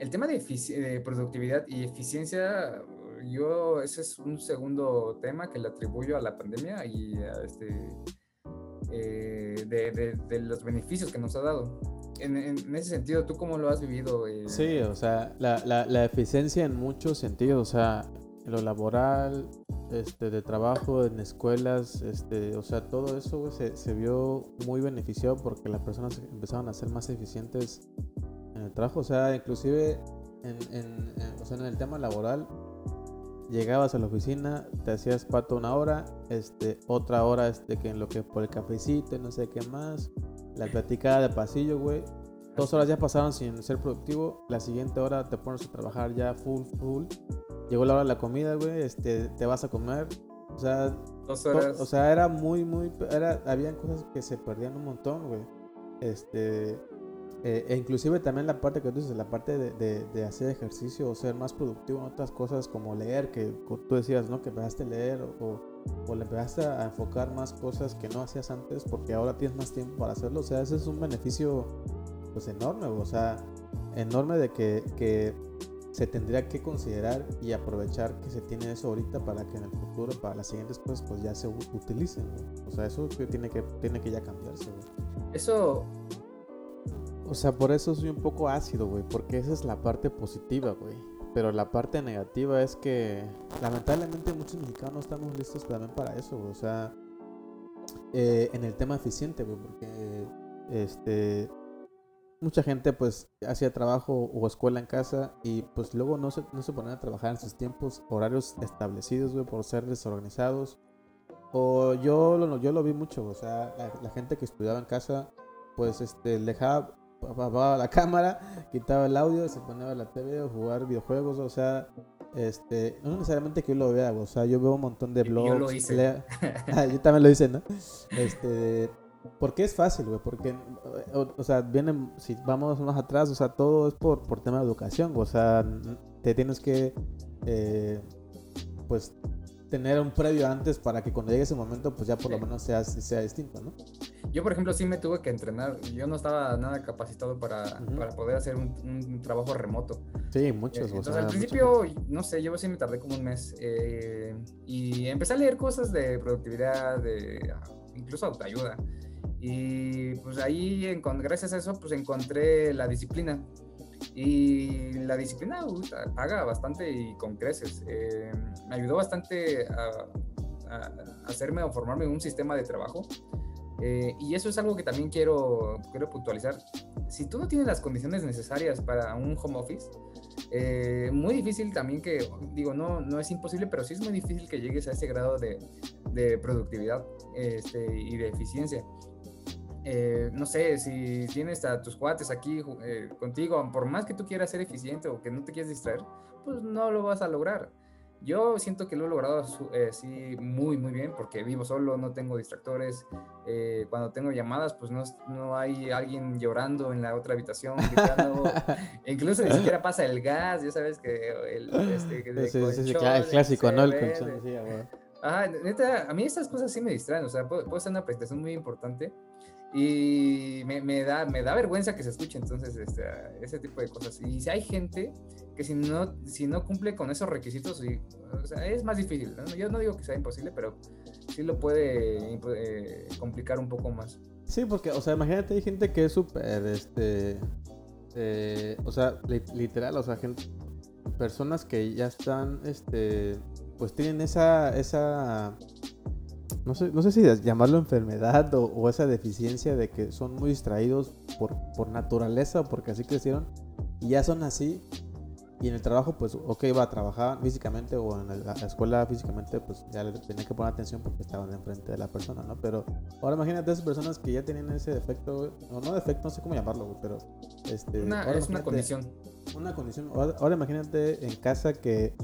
el tema de, de, productividad y eficiencia, yo ese es un segundo tema que le atribuyo a la pandemia y a este, eh, de, los beneficios que nos ha dado en, ese sentido, ¿tú cómo lo has vivido? Eh? Sí, o sea, la, la, la, eficiencia en muchos sentidos, o sea, lo laboral, este, de trabajo, en escuelas, este, o sea, todo eso se, vio muy beneficiado porque las personas empezaron a ser más eficientes en el trabajo, o sea, inclusive en, o sea, en el tema laboral, llegabas a la oficina, te hacías pato una hora, este, otra hora este, que en lo que por el cafecito, no sé qué más, la platicada de pasillo, güey. Dos horas ya pasaron sin ser productivo. La siguiente hora te pones a trabajar ya full, full. Llegó la hora de la comida, güey. Este, te vas a comer. O sea, Dos horas. O sea, era muy, muy. Era, habían cosas que se perdían un montón, güey. Este. Eh, e inclusive también la parte que tú dices, la parte de, de, de, hacer ejercicio o ser más productivo en otras cosas como leer, que tú decías, ¿no? Que empezaste a leer o o le empezaste a enfocar más cosas que no hacías antes porque ahora tienes más tiempo para hacerlo. O sea, ese es un beneficio pues enorme, o sea, enorme de que, que se tendría que considerar y aprovechar que se tiene eso ahorita para que en el futuro, para las siguientes cosas, pues ya se utilicen. O sea, eso tiene que, tiene que ya cambiarse. Eso... O sea, por eso soy un poco ácido, güey, porque esa es la parte positiva, güey. Pero la parte negativa es que lamentablemente muchos mexicanos no estamos listos también para eso, O sea, eh, en el tema eficiente, güey, porque este mucha gente pues hacía trabajo o escuela en casa y pues luego no se, no se ponían a trabajar en sus tiempos horarios establecidos, güey, por ser desorganizados. O yo yo lo vi mucho, o sea, la, la gente que estudiaba en casa pues este dejaba apagaba la cámara, quitaba el audio, se ponía la TV o jugar videojuegos, o sea, este, no necesariamente que yo lo vea, o sea, yo veo un montón de blogs. Yo lo hice. Ah, yo también lo hice, ¿no? Este, porque es fácil, güey, porque, o, sea, vienen, si vamos más atrás, o sea, todo es por, por tema de educación, o sea, te tienes que, eh, pues, tener un previo antes para que cuando llegue ese momento, pues ya por lo menos sea, sea distinto, ¿no? Yo, por ejemplo, sí me tuve que entrenar. Yo no estaba nada capacitado para, para poder hacer un, trabajo remoto. Sí, muchos. Eh, entonces, al principio, no sé, yo sí me tardé como un mes. Eh, y empecé a leer cosas de productividad, de incluso autoayuda. Y pues ahí, gracias a eso, pues encontré la disciplina. Y la disciplina paga bastante y con creces. Eh, me ayudó bastante a, a, hacerme o formarme un sistema de trabajo eh, y eso es algo que también quiero, quiero puntualizar. Si tú no tienes las condiciones necesarias para un home office, eh, muy difícil también que, digo, no, no es imposible, pero sí es muy difícil que llegues a ese grado de, de productividad este, y de eficiencia. Eh, no sé, si tienes a tus cuates aquí contigo, por más que tú quieras ser eficiente o que no te quieras distraer, pues no lo vas a lograr. Yo siento que lo he logrado eh, sí muy, muy bien porque vivo solo, no tengo distractores. Eh, cuando tengo llamadas, pues no, no, hay alguien llorando en la otra habitación, gritando. incluso ni siquiera pasa el gas, ya sabes que el, este, el clásico, ¿no? El Ajá, neta, a mí estas cosas sí me distraen, o sea, puede, ser una presentación muy importante Y me, da, me da vergüenza que se escuche entonces este, ese tipo de cosas. Y si hay gente que si no, si no cumple con esos requisitos, es más difícil. Yo no digo que sea imposible, pero sí lo puede eh, complicar un poco más. Sí, porque, o sea, imagínate, hay gente que es súper, este, eh, o sea, literal, o sea, gente, personas que ya están, este, pues tienen esa, esa, no sé, no sé si llamarlo enfermedad o, esa deficiencia de que son muy distraídos por, por naturaleza o porque así crecieron y ya son así y en el trabajo, pues, ok, iba a trabajar físicamente o en la, escuela físicamente, pues ya le tenía que poner atención porque estaban enfrente de la persona, ¿no? Pero ahora imagínate esas personas que ya tenían ese defecto, o no defecto, no sé cómo llamarlo, pero este, es una condición. Una condición. Ahora, imagínate en casa que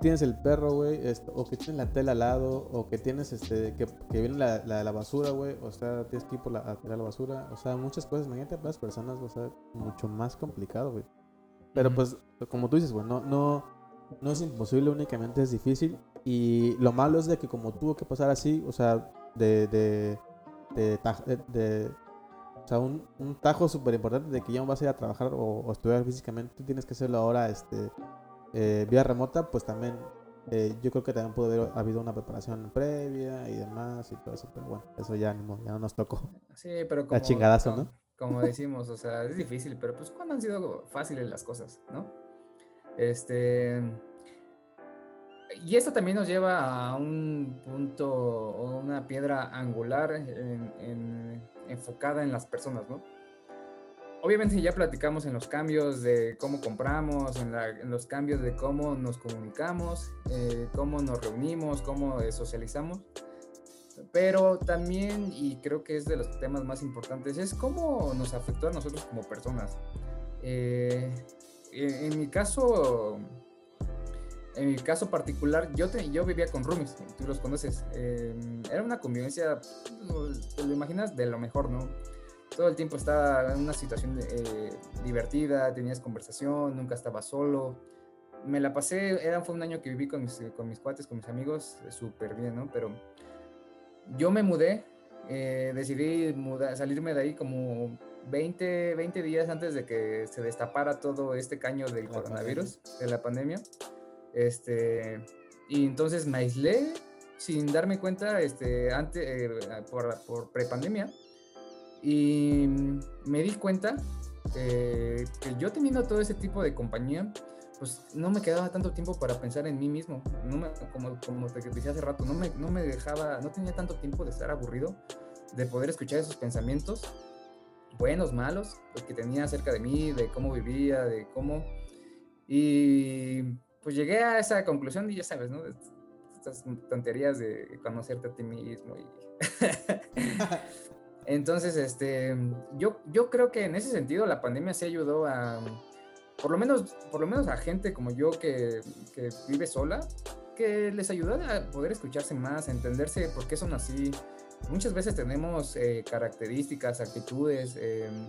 tienes el perro, güey, o que tienes la tela al lado, o que tienes este, que, que viene la, la, basura, güey, o sea, tienes que ir por la, a tirar la basura, o sea, muchas cosas, imagínate para las personas, o sea, mucho más complicado, güey. Pero pues, como tú dices, bueno, no, no, es imposible, únicamente es difícil. Y lo malo es de que como tuvo que pasar así, o sea, de, de, de, o sea, un, un tajo súper importante de que ya no vas a ir a trabajar o, estudiar físicamente, tienes que hacerlo ahora este, eh, vía remota, pues también eh, yo creo que también pudo haber habido una preparación previa y demás y todo eso, pero bueno, eso ya, ya no nos tocó. Sí, pero como, La chingadazo, ¿no? como decimos, o sea, es difícil, pero pues cuando han sido fáciles las cosas, ¿no? Este... Y esto también nos lleva a un punto o una piedra angular enfocada en las personas, ¿no? Obviamente ya platicamos en los cambios de cómo compramos, en, los cambios de cómo nos comunicamos, eh, cómo nos reunimos, cómo eh, socializamos pero también, y creo que es de los temas más importantes, es cómo nos afectó a nosotros como personas. Eh, en, mi caso, en mi caso particular, yo, yo vivía con roomies, tú los conoces. Era una convivencia, te lo imaginas, de lo mejor, ¿no? Todo el tiempo estaba en una situación eh, divertida, tenías conversación, nunca estaba solo. Me la pasé, era, fue un año que viví con mis, con mis cuates, con mis amigos, súper bien, ¿no? Pero yo me mudé, eh, decidí salirme de ahí como 20, 20 días antes de que se destapara todo este caño del coronavirus, de la pandemia. Este, y entonces me aislé sin darme cuenta este, antes, eh, por, por prepandemia. Y me di cuenta que yo teniendo todo ese tipo de compañía, pues no me quedaba tanto tiempo para pensar en mí mismo. No me, como, como te decía hace rato, no me, no me dejaba, no tenía tanto tiempo de estar aburrido, de poder escuchar esos pensamientos, buenos, malos, los que tenía acerca de mí, de cómo vivía, de cómo... Y pues llegué a esa conclusión y ya sabes, ¿no? Estas tonterías de conocerte a ti mismo y... Entonces, este, yo, yo creo que en ese sentido la pandemia sí ayudó a por lo menos, por lo menos a gente como yo que, que vive sola, que les ayuda a poder escucharse más, a entenderse por qué son así. Muchas veces tenemos eh, características, actitudes, em,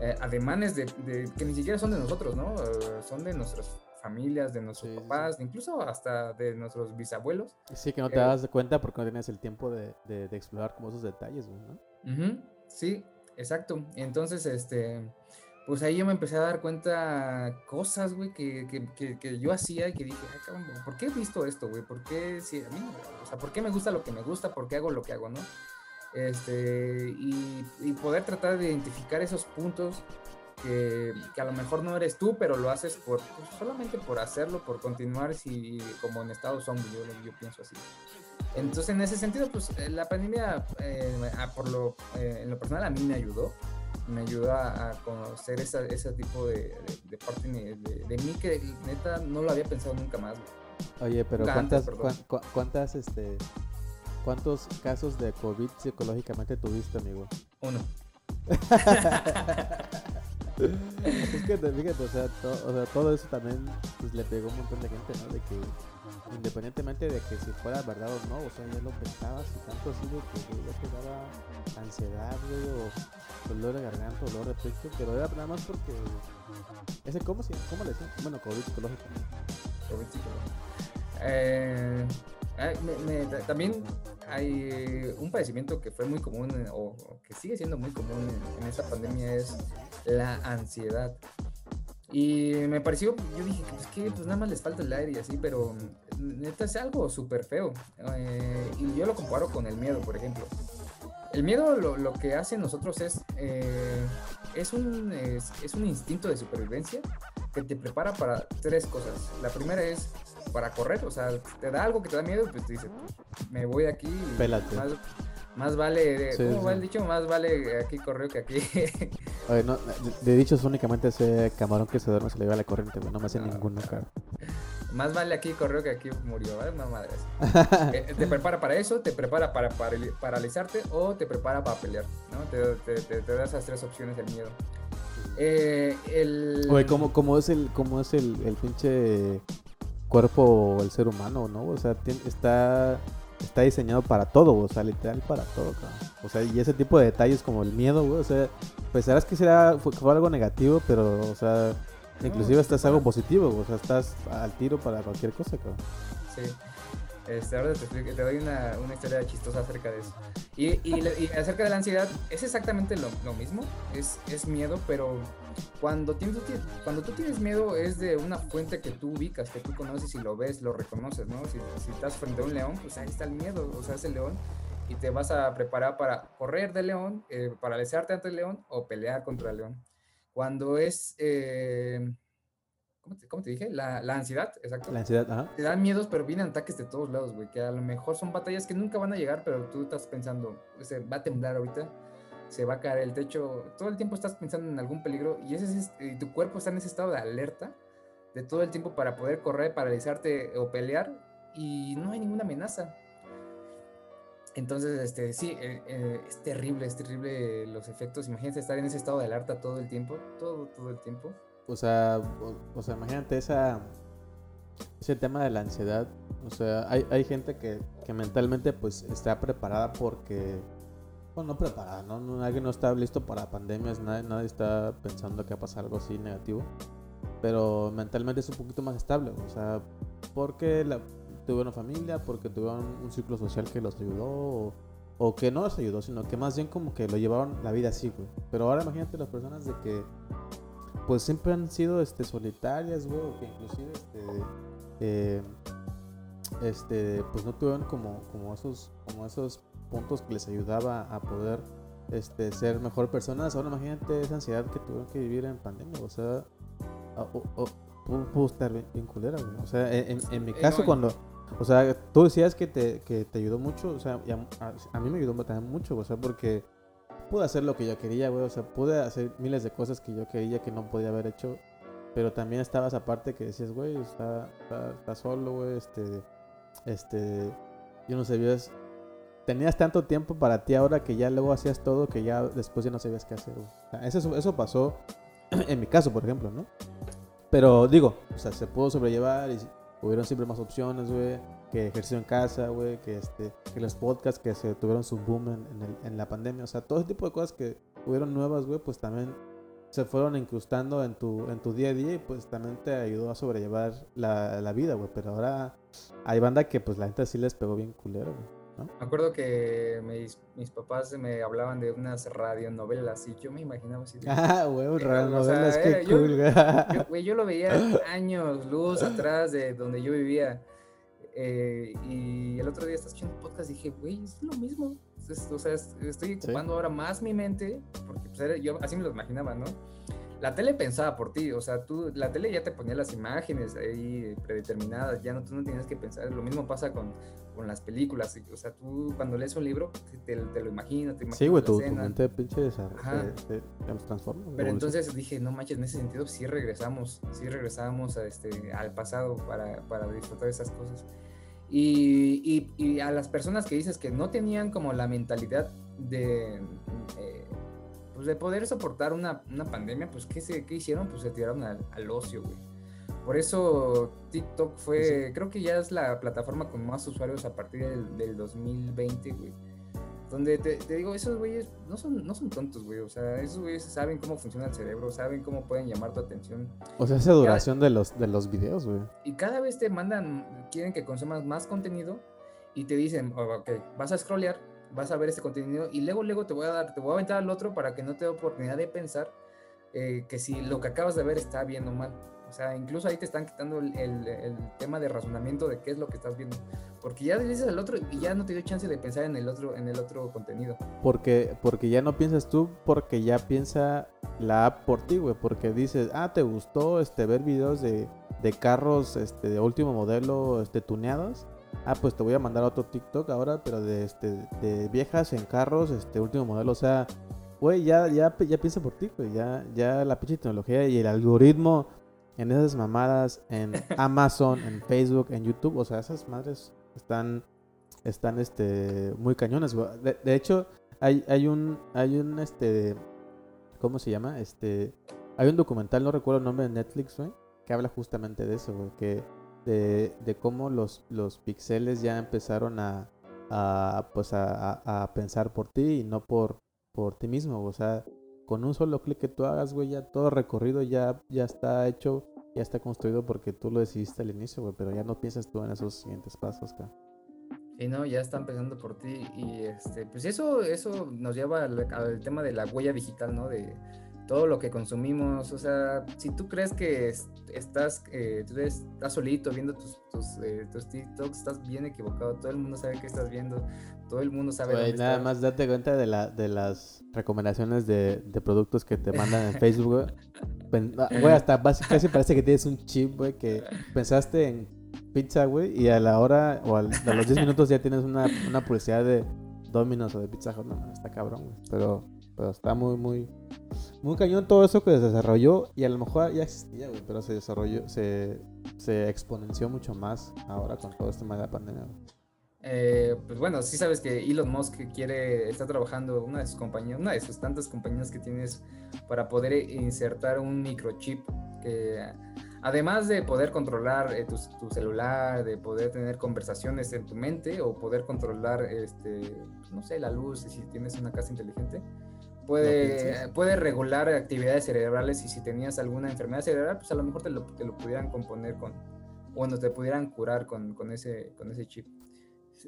eh, ademanes de, que ni siquiera son de nosotros, ¿no? Eh, son de nuestras familias, de nuestros papás, incluso hasta de nuestros bisabuelos. Sí, que no te das cuenta porque no tienes el tiempo de, de, explorar como esos detalles, ¿no? Sí, exacto. Entonces, este pues ahí yo me empecé a dar cuenta cosas, güey, que, que, que, yo hacía y que dije, ay, cabrón, ¿por qué he visto esto, güey? ¿Por qué, si a mí, o sea, ¿por qué me gusta lo que me gusta? ¿Por qué hago lo que hago, no? Este, y, y poder tratar de identificar esos puntos que, que, a lo mejor no eres tú, pero lo haces por, pues, solamente por hacerlo, por continuar, si, como en Estados zombie, yo, yo pienso así. Entonces, en ese sentido, pues eh, la pandemia, eh, por lo, eh, en lo personal, a mí me ayudó me ayuda a conocer esa, ese tipo de, parte de, mí que neta no lo había pensado nunca más. Oye, pero ¿cuántas, cuántas, este, cuántos casos de COVID psicológicamente tuviste, amigo? Uno. es que fíjate, o sea, o sea, todo eso también pues, le pegó un montón de gente, ¿no? De que independientemente de que si fuera verdad o no, o sea, ya lo pensabas y tanto así de que ya te daba ansiedad, o dolor de garganta, dolor de pecho, pero era nada más porque ese cómo se cómo le decían, bueno, COVID psicológico. COVID psicológico. Eh, también hay un padecimiento que fue muy común o, que sigue siendo muy común en, esta pandemia es la ansiedad. Y me pareció, yo dije, pues que pues nada más les falta el aire y así, pero neta es algo súper feo. Eh, y yo lo comparo con el miedo, por ejemplo. El miedo lo, lo que hace nosotros es, eh, es, un, es, es, un instinto de supervivencia que te prepara para tres cosas. La primera es para correr, o sea, te da algo que te da miedo, pues te dice, me voy aquí. Pélate. Más, más vale, ¿cómo va el dicho? Más vale aquí correr que aquí. Oye, no, de, dichos únicamente ese camarón que se duerme se le va la corriente, no me hace ninguno, cara. Más vale aquí corrió que aquí murió, ¿vale? No madres. Eh, te prepara para eso, te prepara para, paralizarte o te prepara para pelear, ¿no? Te, te, te, da esas tres opciones del miedo. Eh, el... Oye, ¿cómo, cómo, es el, cómo es el, el pinche cuerpo, el ser humano, ¿no? O sea, está, está diseñado para todo, o sea, literal para todo, cabrón. O sea, y ese tipo de detalles como el miedo, güey, o sea, pues sabes que será, fue, fue algo negativo, pero, o sea Inclusive estás algo positivo, o sea, estás al tiro para cualquier cosa, cabrón. Sí. Este, ahora te, te doy una, una, historia chistosa acerca de eso. Y, y, acerca de la ansiedad, es exactamente lo, lo, mismo, es, es miedo, pero cuando, tienes, cuando tú tienes miedo es de una fuente que tú ubicas, que tú conoces y lo ves, lo reconoces, ¿no? Si, si estás frente a un león, pues ahí está el miedo, o sea, es el león, y te vas a preparar para correr del león, eh, paralizarte ante el león o pelear contra el león. Cuando es, eh, ¿cómo, te, dije? La, la, ansiedad, exacto. La ansiedad, ajá. Te dan miedos, pero vienen ataques de todos lados, güey, que a lo mejor son batallas que nunca van a llegar, pero tú estás pensando, se va a temblar ahorita, se va a caer el techo, todo el tiempo estás pensando en algún peligro y, ese es, y tu cuerpo está en ese estado de alerta de todo el tiempo para poder correr, paralizarte o pelear y no hay ninguna amenaza. Entonces, este, sí, eh, eh, es terrible, es terrible los efectos. Imagínate estar en ese estado de alerta todo el tiempo, todo, todo el tiempo. O sea, o, sea, imagínate esa, ese tema de la ansiedad. O sea, hay, hay gente que, que, mentalmente pues está preparada porque, bueno, no preparada, ¿no? Nadie no está listo para pandemias, nadie, nadie está pensando que va a pasar algo así negativo. Pero mentalmente es un poquito más estable, o sea, porque la, tuvieron familia, porque tuvieron un ciclo social que los ayudó, o, que no los ayudó, sino que más bien como que lo llevaron la vida así, güey. Pero ahora imagínate las personas de que, pues siempre han sido este, solitarias, güey, o que inclusive, este, eh, este, pues no tuvieron como, como, esos, como esos puntos que les ayudaba a poder este, ser mejor personas. Ahora imagínate esa ansiedad que tuvieron que vivir en pandemia, o sea, pudo, estar bien, culera, güey. O sea, en, en mi caso, cuando o sea, tú decías que te, que te ayudó mucho, o sea, a, mí me ayudó también mucho, o sea, porque pude hacer lo que yo quería, güey, o sea, pude hacer miles de cosas que yo quería que no podía haber hecho, pero también estabas aparte que decías, güey, está, está, solo, güey, este, este, yo no sabías, tenías tanto tiempo para ti ahora que ya luego hacías todo que ya después ya no sabías qué hacer. O sea, eso, eso pasó en mi caso, por ejemplo, ¿no? Pero digo, o sea, se pudo sobrellevar y hubieron siempre más opciones, güey, que ejercicio en casa, güey, que, este, que los podcasts que se tuvieron su boom en, en, la pandemia, o sea, todo ese tipo de cosas que hubieron nuevas, güey, pues también se fueron incrustando en tu, en tu día a día y pues también te ayudó a sobrellevar la, la vida, güey, pero ahora hay banda que pues la gente sí les pegó bien culero, güey. Me acuerdo que mis, mis, papás me hablaban de unas radionovelas y yo me imaginaba así. ah, güey, radionovelas, qué cool, güey. Yo, lo veía años luz atrás de donde yo vivía. Eh, y el otro día estás escuchando podcast y dije, güey, es lo mismo. o sea, estoy ocupando ahora más mi mente, porque pues, yo así me lo imaginaba, ¿no? La tele pensaba por ti, o sea, tú, la tele ya te ponía las imágenes ahí predeterminadas, ya no, tú no tienes que pensar, lo mismo pasa con, con las películas, o sea, tú cuando lees un libro te, te lo imaginas, te imaginas Sí, güey, tu, tu, mente pinche se, transforma. Pero entonces dije, no manches, en ese sentido sí regresamos, sí regresamos a este, al pasado para, para disfrutar esas cosas. Y, y, y, a las personas que dices que no tenían como la mentalidad de... Eh, pues de poder soportar una, una pandemia, pues ¿qué, se, ¿qué hicieron? Pues se tiraron al, al ocio, güey. Por eso TikTok fue, creo que ya es la plataforma con más usuarios a partir del, del 2020, güey. Donde te, te, digo, esos güeyes no son, no son tontos, güey. O sea, esos güeyes saben cómo funciona el cerebro, saben cómo pueden llamar tu atención. O sea, esa duración de los, de los videos, güey. Y cada vez te mandan, quieren que consumas más contenido y te dicen, oh, ok, vas a scrollear, vas a ver este contenido y luego, luego te voy a dar, te voy a aventar al otro para que no te dé oportunidad de pensar eh, que si lo que acabas de ver está bien o mal. O sea, incluso ahí te están quitando el, el, tema de razonamiento de qué es lo que estás viendo. Porque ya dices al otro y ya no te dio chance de pensar en el otro, en el otro contenido. Porque, porque ya no piensas tú, porque ya piensa la app por ti, güey. Porque dices, ah, te gustó este ver videos de, de carros este, de último modelo este, tuneados. Ah, pues te voy a mandar otro TikTok ahora, pero de este de viejas en carros, este último modelo, o sea, güey, ya, ya, ya piensa por ti, güey, ya, ya la pinche tecnología y el algoritmo en esas mamadas, en Amazon, en Facebook, en YouTube, o sea, esas madres están, están, este, muy cañones, güey. De, hecho, hay, hay un, hay un, este, ¿cómo se llama? Este, hay un documental, no recuerdo el nombre de Netflix, güey, que habla justamente de eso, güey, que de, de cómo los, los pixeles ya empezaron a, a pues a, a, pensar por ti y no por, por ti mismo, o sea, con un solo clic que tú hagas, güey, ya todo recorrido ya, ya está hecho, ya está construido porque tú lo decidiste al inicio, güey, pero ya no piensas tú en esos siguientes pasos, acá. Y no, ya están pensando por ti y este, pues eso, eso nos lleva al, al tema de la huella digital, ¿no? De, todo lo que consumimos. O sea, si tú crees que estás, eh, tú estás solito viendo tus, tus, eh, tus, TikToks, estás bien equivocado. Todo el mundo sabe que estás viendo. Todo el mundo sabe. Güey, nada más date cuenta de, la, de las recomendaciones de, de productos que te mandan en Facebook, ah, güey. hasta casi parece que tienes un chip, güey, que pensaste en pizza, güey, y a la hora o a los 10 minutos ya tienes una, una publicidad de Domino's o de Pizza Hut. No, está cabrón, güey. Pero pero está muy, muy, muy cañón todo eso que se desarrolló y a lo mejor ya existía, pero se desarrolló, se, se exponenció mucho más ahora con todo este tema de la pandemia. Eh, pues bueno, sí sabes que Elon Musk quiere, está trabajando una de sus compañías, una de sus tantas compañías que tienes para poder insertar un microchip que además de poder controlar eh, tu, tu, celular, de poder tener conversaciones en tu mente o poder controlar, este, pues, no sé, la luz si tienes una casa inteligente, puede, puede regular actividades cerebrales y si tenías alguna enfermedad cerebral, pues a lo mejor te lo, te lo pudieran componer con, bueno, te pudieran curar con, con, ese, con ese chip.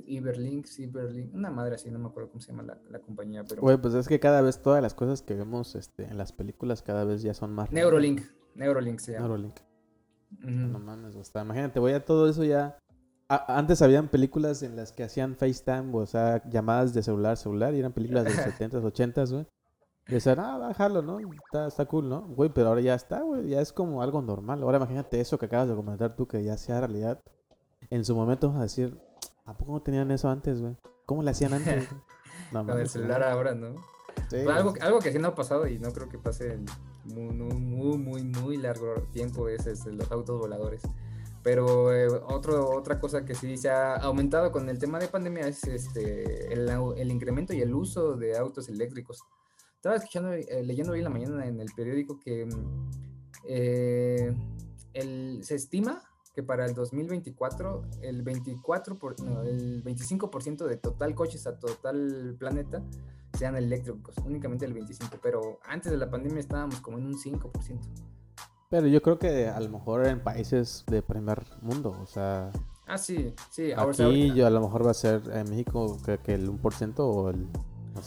Iberlink, Cyberlink, una madre así, no me acuerdo cómo se llama la, la compañía, pero... Güey, pues es que cada vez todas las cosas que vemos este, en las películas cada vez ya son más... Neurolink, Neurolink se llama. Neurolink. No mames, o sea, imagínate, voy a todo eso ya... antes habían películas en las que hacían FaceTime, o sea, llamadas de celular celular, y eran películas de los 70s, 80s, güey. Y decían, ah, bájalo, ¿no? Está, está cool, ¿no? Güey, pero ahora ya está, güey. Ya es como algo normal. Ahora imagínate eso que acabas de comentar tú, que ya sea realidad. En su momento vamos a decir, ¿a poco no tenían eso antes, güey? ¿Cómo le hacían antes? No, Con el celular ahora, ¿no? Sí, algo, algo que sí no ha pasado y no creo que pase en muy, muy, muy, muy largo tiempo es, es los autos voladores. Pero eh, otro, otra cosa que sí se ha aumentado con el tema de pandemia es este, el, el incremento y el uso de autos eléctricos. Estaba escuchando, eh, leyendo hoy en la mañana en el periódico que mm, eh, el, se estima que para el 2024 el 24 por, el 25% de total coches a total planeta sean eléctricos, únicamente el 25, pero antes de la pandemia estábamos como en un 5%. Pero yo creo que a lo mejor en países de primer mundo, o sea... Ah, sí, sí. Aquí yo a lo mejor va a ser en México que, que el 1% o el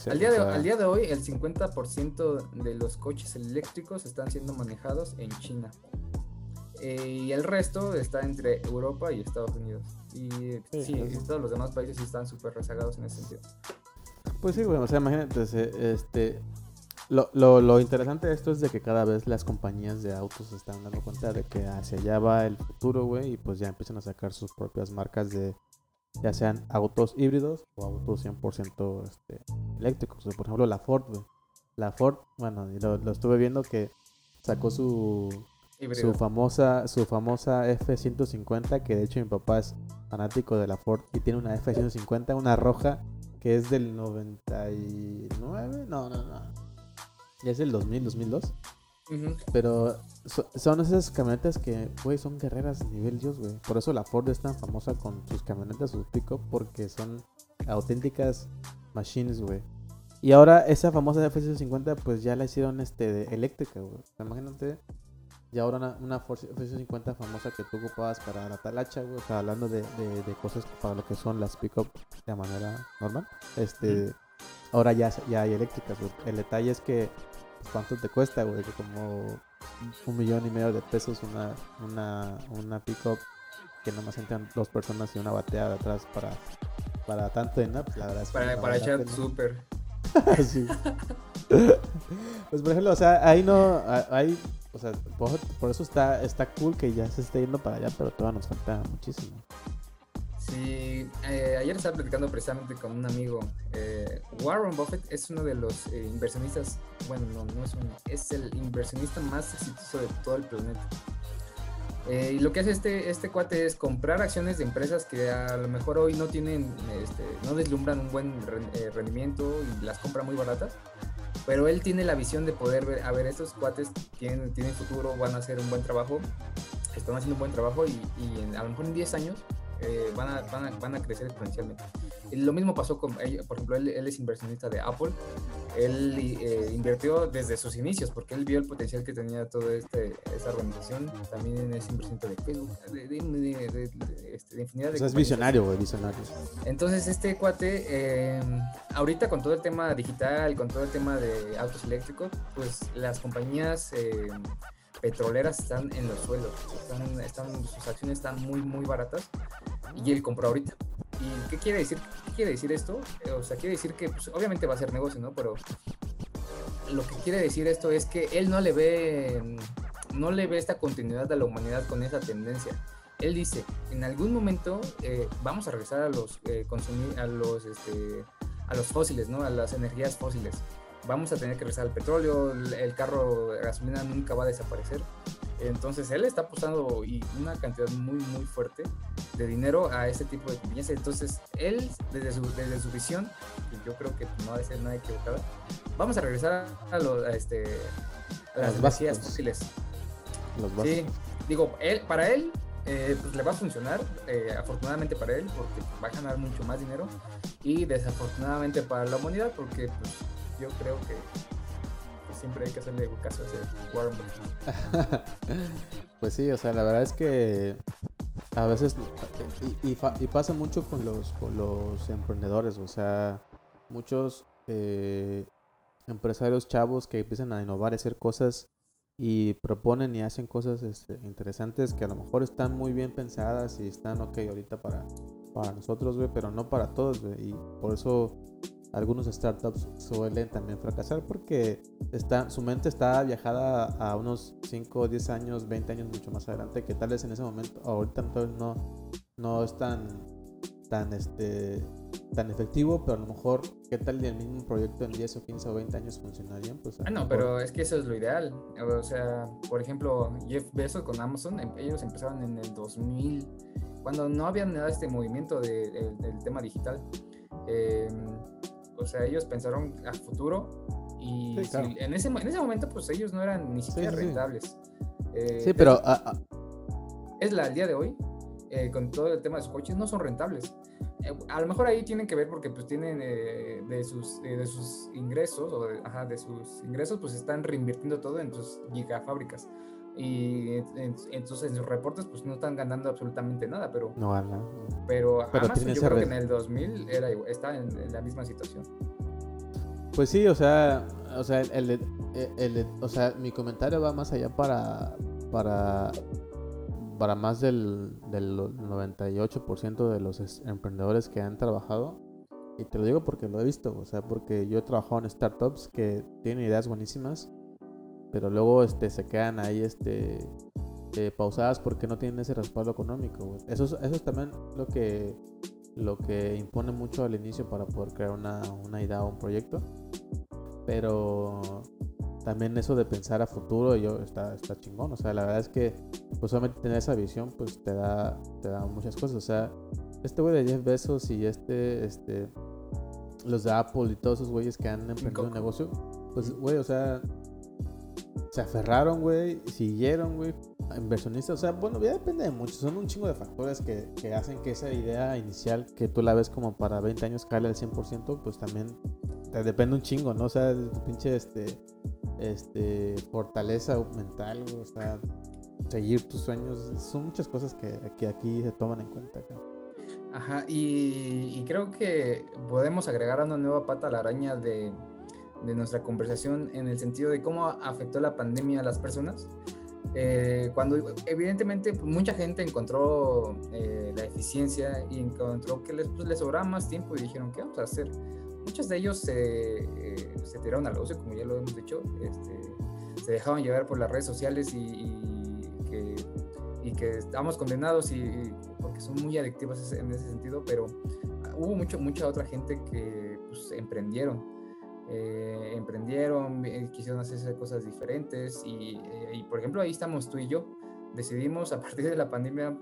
al, día de, al día de hoy, el 50% de los coches eléctricos están siendo manejados en China. Eh, y el resto está entre Europa y Estados Unidos. Y sí, todos los demás países están súper rezagados en ese sentido. Pues sí, bueno, o sea, imagínate, este, lo, lo, lo, interesante de esto es de que cada vez las compañías de autos se están dando cuenta de que hacia allá va el futuro, güey, y pues ya empiezan a sacar sus propias marcas de, ya sean autos híbridos o autos 100% este, eléctricos. por ejemplo, la Ford, La Ford, bueno, lo, estuve viendo que sacó su, su famosa su famosa F-150, que de hecho mi papá es fanático de la Ford y tiene una F-150, una roja, que es del 99, no, no, no. Ya es del 2000, 2002. Pero son esas camionetas que, güey, son guerreras nivel Dios, güey. Por eso la Ford es tan famosa con sus camionetas, sus pick porque son auténticas machines, güey. Y ahora esa famosa F-150 pues ya la hicieron este eléctrica, güey. Imagínate y ahora una, una Ford F-150 famosa que tú ocupabas para la talacha, güey, o sea, hablando de, de, de cosas para lo que son las pick-up de manera normal, este, ahora ya, ya hay eléctricas, güey. El detalle es que, pues, ¿cuánto te cuesta, güey? Que como un millón y medio de pesos una, una, una pick-up que nomás entran dos personas y una batea de atrás para, para tanto en pues la verdad es que Para, no para echar súper. Sí. pues por ejemplo, o sea, ahí no, a- hay, o sea, por, por eso está, está cool que ya se esté yendo para allá, pero todavía nos falta muchísimo. Sí, eh, ayer estaba platicando precisamente con un amigo. eh, Warren Buffett es uno de los eh, inversionistas, bueno, no, no es uno, es el inversionista más exitoso de todo el planeta. Eh, y lo que hace este, este cuate es comprar acciones de empresas que a lo mejor hoy no tienen, este, no deslumbran un buen ren- rendimiento y las compra muy baratas. Pero él tiene la visión de poder ver, a ver, estos cuates tienen, tienen futuro, van a hacer un buen trabajo, están haciendo un buen trabajo y, y en- a lo mejor en 10 años eh, van, a, van, a, van a crecer exponencialmente. Y lo mismo pasó con, ella, por ejemplo, él, él es inversionista de Apple. Él eh, invirtió desde sus inicios porque él vio el potencial que tenía toda este, esta organización. También es inversionista de Facebook, de, de, de, este, de infinidad O de sea, es visionario, güey, visionario. Entonces este cuate, eh, ahorita con todo el tema digital, con todo el tema de autos eléctricos, pues las compañías eh, petroleras están en los suelos, están, sus acciones están muy, muy baratas y él compró ahorita. ¿Y qué quiere decir? ¿Qué quiere decir esto? Eh, o sea, quiere decir que pues, obviamente va a ser negocio, ¿no? Pero lo que quiere decir esto es que él no le ve, no le ve esta continuidad a la humanidad con esa tendencia él dice, en algún momento eh, vamos a regresar a los eh, consumir, a los este, a los fósiles, ¿no? A las energías fósiles. Vamos a tener que regresar al petróleo, el, carro de gasolina nunca va a desaparecer. Entonces él está apostando y una cantidad muy muy fuerte de dinero a este tipo de compañías. Entonces él desde su, desde su visión, y yo creo que no ha de ser nada equivocada, vamos a regresar a, lo- a este, a las energías fósiles. Los Sí, digo, él, para él eh, pues le va a funcionar, eh, afortunadamente para él, porque va a ganar mucho más dinero, y desafortunadamente para la humanidad, porque pues, yo creo que, siempre hay que hacerle caso a ese Warren pues sí, o sea, la verdad es que a veces y, pasa mucho con los con los emprendedores, o sea, muchos eh, empresarios chavos que empiezan a innovar, a hacer cosas y proponen y hacen cosas este, interesantes que a lo mejor están muy bien pensadas y están ok ahorita para, nosotros, pero no para todos, y por eso algunos startups suelen también fracasar porque está, su mente está viajada a unos 5, 10 años, 20 años mucho más adelante, que tal vez en ese momento, ahorita entonces no, no es tan, tan, este, tan efectivo, pero a lo mejor, ¿qué tal el mismo proyecto en 10 o 15 o 20 años funcionaría? Pues Ah, no, mejor- pero es que eso es lo ideal. O sea, por ejemplo, Jeff Bezos con Amazon, em- ellos empezaron en el 2000, cuando no había nada este movimiento de- de- del tema digital. Eh, o sea, ellos pensaron a futuro y Sí, si- claro. en, ese, en ese momento, pues ellos no eran ni siquiera sí, rentables. Eh, Sí, pero ah, ah, Tesla al día de hoy, eh, con todo el tema de sus coches, no son rentables. Eh, a lo mejor ahí tienen que ver porque pues tienen eh, de, sus, de sus ingresos, o de, ajá, de sus ingresos, pues están reinvirtiendo todo en sus gigafábricas. Y en- en- entonces en sus reportes pues no están ganando absolutamente nada, pero, no gana. pero, Pero Amazon tiene yo creo que en el 2000 era, igual- está en, en la misma situación. Pues sí, o sea, o sea, el, el- el- o sea, mi comentario va más allá para, para, para más del, del 98% de los es- emprendedores que han trabajado. Y te lo digo porque lo he visto, o sea, porque yo he trabajado en startups que tienen ideas buenísimas, pero luego este, se quedan ahí este, eh, pausadas porque no tienen ese respaldo económico. güey. Eso, es- eso es también lo que, lo que impone mucho al inicio para poder crear una, una idea o un proyecto. Pero también eso de pensar a futuro yo está, está chingón. O sea, la verdad es que pues solamente tener esa visión pues te da, te da muchas cosas. O sea, este güey de Jeff Bezos y este, este, los de Apple y todos esos güeyes que han emprendido un negocio, pues güey, o sea, se aferraron, güey, siguieron, güey, inversionistas, o sea, bueno, ya depende de mucho, son un chingo de factores que, que hacen que esa idea inicial que tú la ves como para 20 años cale al 100%, pues también te depende un chingo, ¿no? O sea, el pinche, este, este, fortaleza mental, o sea, seguir tus sueños. Son muchas cosas que, que aquí se toman en cuenta. Ajá, y, creo que podemos agregar una nueva pata a la araña de, de nuestra conversación en el sentido de cómo afectó la pandemia a las personas. Eh, cuando evidentemente pues, mucha gente encontró eh, la eficiencia y encontró que les, pues, les sobraba más tiempo y dijeron, ¿qué vamos a hacer? Muchos de ellos se, eh, se tiraron al ocio, como ya lo hemos dicho, este, se dejaban llevar por las redes sociales y, que, y que estamos condenados y, porque son muy adictivas en ese sentido, pero hubo mucho, mucha otra gente que pues, emprendieron eh, emprendieron, eh, quisieron hacerse cosas diferentes eh, y, por ejemplo ahí estamos tú y yo. Decidimos a partir de la pandemia,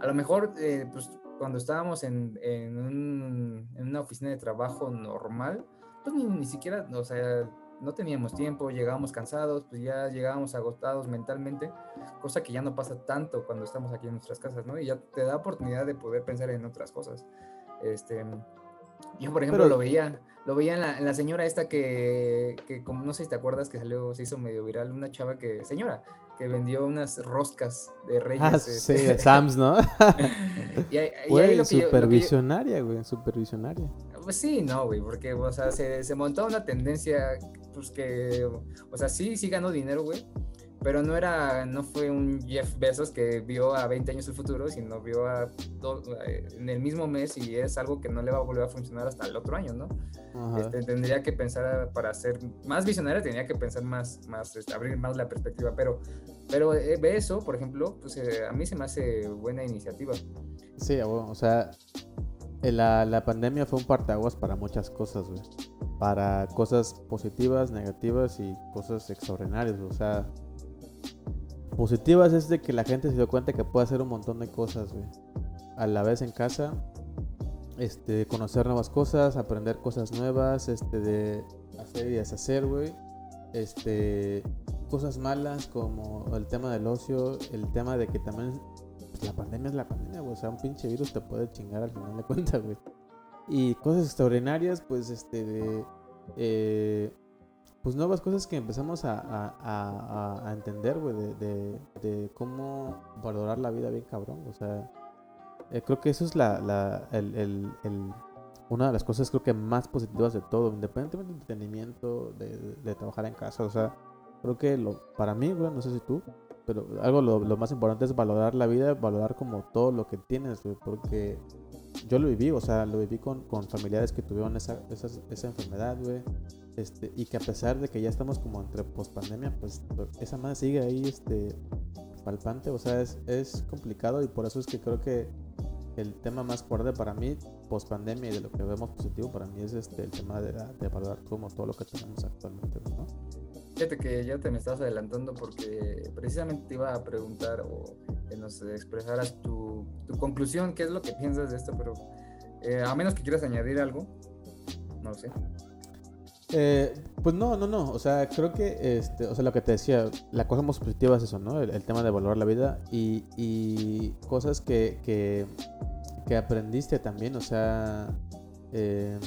a lo mejor pues cuando estábamos en, en, una oficina de trabajo normal, pues ni, ni, siquiera, o sea, no teníamos tiempo, llegábamos cansados, pues ya llegábamos agotados mentalmente, cosa que ya no pasa tanto cuando estamos aquí en nuestras casas, ¿no? Y ya te da oportunidad de poder pensar en otras cosas. Este, yo, por ejemplo, lo veía, lo veía en la, señora esta que, que, como no sé si te acuerdas, que salió, se hizo medio viral, una chava que, señora, que vendió unas roscas de reyes. Ah, sí, este. Sam's, ¿no? güey, supervisionaria, güey, supervisionaria. Pues sí, no, güey, porque, o sea, se, se montó una tendencia, pues que, o sea, sí, sí ganó dinero, güey, pero no era, no fue un Jeff Bezos que vio a 20 años el futuro, sino vio a eh, en el mismo mes y es algo que no le va a volver a funcionar hasta el otro año, ¿no? Este, tendría que pensar para ser más visionario, tenía que pensar más, más este, abrir más la perspectiva, pero, pero eh, ve eso, por ejemplo, pues eh, a mí se me hace buena iniciativa. Sí, o sea, la, la pandemia fue un parteaguas para muchas cosas, güey. Para cosas positivas, negativas y cosas extraordinarias, o sea positivas es de que la gente se dio cuenta que puede hacer un montón de cosas. A la vez en casa, este, conocer nuevas cosas, aprender cosas nuevas, este, de hacer y deshacer, güey. Este, cosas malas como el tema del ocio, el tema de que también la pandemia es la pandemia, güey. O sea, un pinche virus te puede chingar al final de cuentas, güey. Y cosas extraordinarias, pues, este, de... Eh, pues nuevas cosas que empezamos a, entender, güey, de, cómo valorar la vida bien cabrón. O sea, eh, creo que eso es la, el, una de las cosas creo que más positivas de todo, independientemente del entretenimiento, de, trabajar en casa. O sea, creo que lo, para mí, güey, no sé si tú, pero algo lo, más importante es valorar la vida, valorar como todo lo que tienes, güey, porque yo lo viví, o sea, lo viví con, con familiares que tuvieron esa, esa, esa enfermedad, güey. Este, y que a pesar de que ya estamos como entre post pandemia, pues esa madre sigue ahí este, palpante, o sea, es, es complicado y por eso es que creo que el tema más fuerte para mí, post pandemia y de lo que vemos positivo para mí es este, el tema de, de valorar como todo lo que tenemos actualmente, ¿no? Fíjate que ya te me estabas adelantando porque precisamente te iba a preguntar o que nos expresaras tu, tu conclusión, qué es lo que piensas de esto, pero eh, a menos que quieras añadir algo, no sé. Eh, pues no, no, no. O sea, creo que, este, o sea, lo que te decía, la cosa más positiva es eso, ¿no? El, tema de valorar la vida y, cosas que, que, aprendiste también, o sea, em,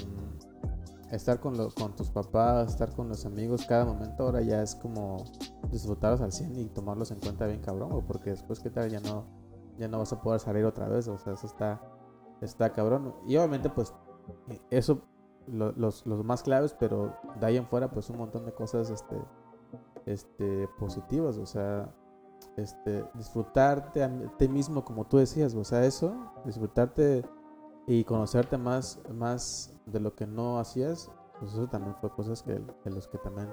estar con, lo, con tus papás, estar con los amigos, cada momento ahora ya es como disfrutarlos al 100 y tomarlos en cuenta bien cabrón, porque después que tal ya no, ya no vas a poder salir otra vez, o sea, eso está, está cabrón. Y obviamente pues eso los, más claves, pero de ahí en fuera, pues un montón de cosas este, este, positivas, o sea, este, disfrutarte a ti mismo, como tú decías, o sea, eso, disfrutarte y conocerte más, más de lo que no hacías, pues eso también fue cosas que, los que también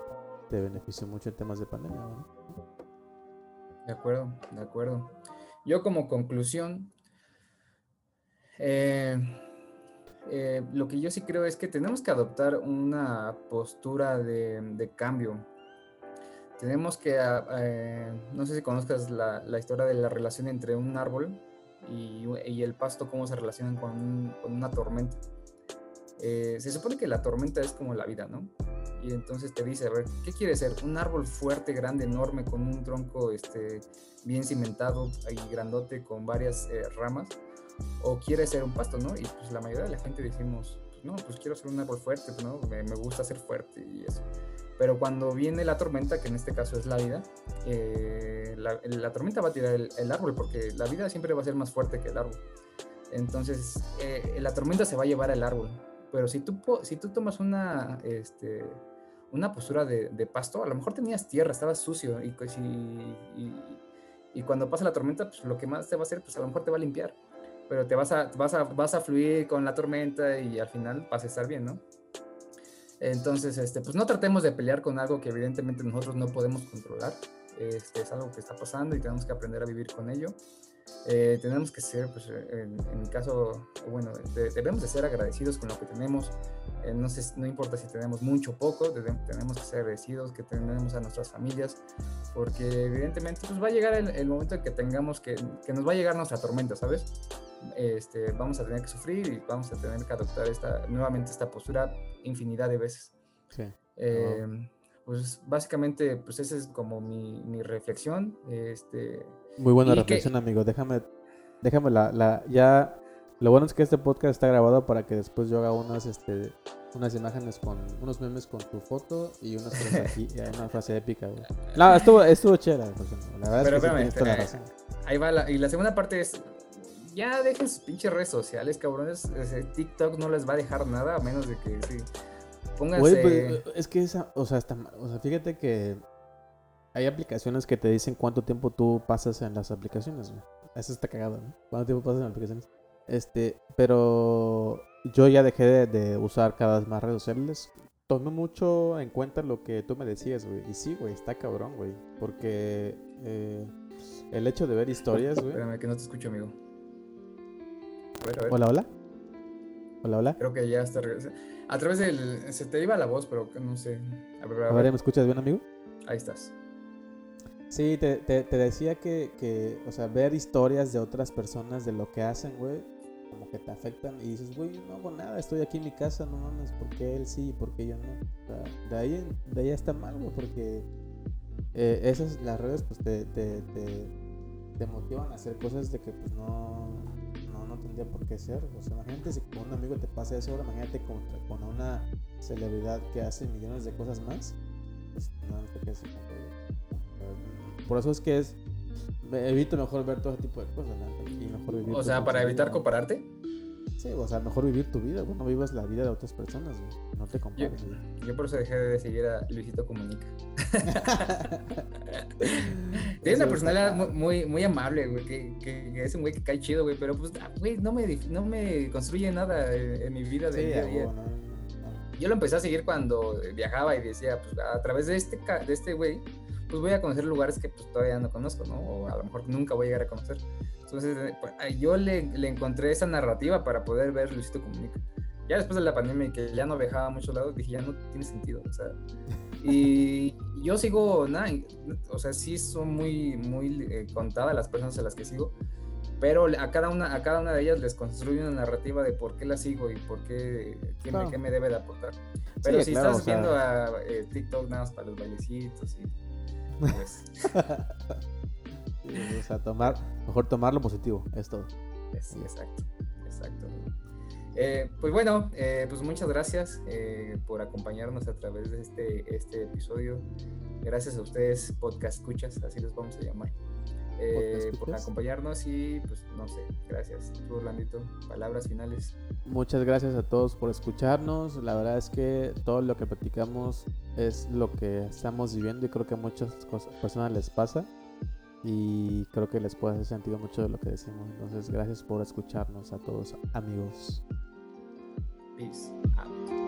te benefició mucho en temas de pandemia. De acuerdo, de acuerdo. Yo como conclusión, eh, eh, lo que yo sí creo es que tenemos que adoptar una postura de, cambio. Tenemos que, ah, eh, no sé si conozcas la, historia de la relación entre un árbol y, el pasto, cómo se relacionan con, una tormenta. Eh, se supone que la tormenta es como la vida, ¿no? Y entonces te dice, a ver, ¿qué quiere ser? Un árbol fuerte, grande, enorme, con un tronco este, bien cimentado y grandote, con varias ramas o quiere ser un pasto, ¿no? Y pues la mayoría de la gente decimos, no, pues quiero ser un árbol fuerte, ¿no? Me, me gusta ser fuerte y eso. Pero cuando viene la tormenta, que en este caso es la vida, eh, la, la, tormenta va a tirar el, el, árbol, porque la vida siempre va a ser más fuerte que el árbol. Entonces, eh, la tormenta se va a llevar al árbol. Pero si tú, si tú tomas una, este, una postura de, de, pasto, a lo mejor tenías tierra, estabas sucio y, pues, y, y, y, cuando pasa la tormenta, pues lo que más te va a hacer, pues a lo mejor te va a limpiar, pero te vas a, vas a, vas a fluir con la tormenta y al final vas a estar bien, ¿no? Entonces, este, pues no tratemos de pelear con algo que evidentemente nosotros no podemos controlar. Este, es algo que está pasando y tenemos que aprender a vivir con ello. Eh, tenemos que ser, pues, en, en, mi caso, bueno, de, debemos de ser agradecidos con lo que tenemos. Eh, no, sé, no importa si tenemos mucho o poco, tenemos que ser agradecidos, que tenemos a nuestras familias, porque evidentemente pues, va a llegar el, el momento en que tengamos que, que, nos va a llegar nuestra tormenta, ¿sabes? Este, vamos a tener que sufrir y vamos a tener que adoptar esta, nuevamente esta postura infinidad de veces. Sí. Eh, pues básicamente, pues esa es como mi, mi reflexión. Este, Muy buena reflexión, que... amigo. Déjame, déjame la, la, ya. Lo bueno es que este podcast está grabado para que después yo haga unas, este, unas imágenes con unos memes con tu foto y unas aquí, una frase épica. Güey. No, estuvo, estuvo chévere. La verdad Pero es que espérame, sí, espérame. razón. Ahí va la, y la segunda parte es ya dejen sus pinches redes sociales, cabrones. Ese TikTok no les va a dejar nada a menos de que sí. Pónganse. Güey, pues, es que esa, o sea, está, o sea, fíjate que hay aplicaciones que te dicen cuánto tiempo tú pasas en las aplicaciones, güey. Eso está cagado, ¿no? ¿Cuánto tiempo pasas en las aplicaciones? Este, pero yo ya dejé de, de usar cada vez más redes sociales. Tomé mucho en cuenta lo que tú me decías, güey. Y sí, güey, está cabrón, güey. Porque eh, el hecho de ver historias, güey. Espérame, que no te escucho, amigo. A ver, a ver. Hola, hola. Hola, hola. Creo que ya está regresando. A través del. Se te iba la voz, pero no sé. A ver, a ver. ¿me escuchas bien, amigo? Ahí estás. Sí, te, te, te decía que, que, o sea, ver historias de otras personas de lo que hacen, güey, como que te afectan y dices, güey, no hago nada, estoy aquí en mi casa, no mames, ¿por qué él sí y por qué yo no? O sea, de ahí, de ahí está mal, güey, porque eh, esas, las redes, pues te, te, te, te motivan a hacer cosas de que, pues no, no, no tendría por qué ser. O sea, imagínate si con un amigo te pasa eso ahora, imagínate con, con una celebridad que hace millones de cosas más. Pues no, no te Por eso es que es. Evito mejor ver todo ese tipo de cosas, ¿no? Y mejor vivir o sea, para evitar vida, compararte. Sí, o sea, mejor vivir tu vida, no vivas la vida de otras personas, güey. No te compares. Yo, yo, por eso dejé de seguir a Luisito Comunica. Tiene una personalidad muy, muy, muy amable, güey, que, que, que, es un güey que cae chido, güey, pero pues, ah, güey, no me, no me construye nada en, en mi vida de sí, día a día. Bueno, no. Yo lo empecé a seguir cuando viajaba y decía, pues a través de este de este güey, pues voy a conocer lugares que pues todavía no conozco, ¿no? O a lo mejor nunca voy a llegar a conocer. Entonces, eh, pues, yo le, le, encontré esa narrativa para poder ver Luisito Comunica. Ya después de la pandemia y que ya no viajaba a muchos lados, dije, ya no tiene sentido, o sea. Y yo sigo, nada, o sea, sí son muy, muy eh, contadas las personas a las que sigo, pero a cada, una, a cada una de ellas les construye una narrativa de por qué la sigo y por qué, qué, claro. me, qué me, debe de aportar. Pero sí, si claro, estás o sea... viendo a eh, TikTok nada más para los bailecitos y pues... sí, o sea, tomar, mejor tomar lo positivo, es todo. Sí, exacto, exacto. Eh, pues bueno, eh, pues muchas gracias eh, por acompañarnos a través de este, este episodio. Gracias a ustedes, podcast escuchas, así los vamos a llamar. Eh, por acompañarnos y pues no sé, gracias. Tú, Orlandito, palabras finales. Muchas gracias a todos por escucharnos. La verdad es que todo lo que platicamos es lo que estamos viviendo y creo que a muchas cosas, personas les pasa y creo que les puede hacer sentido mucho de lo que decimos. Entonces, gracias por escucharnos a todos, amigos. Peace out.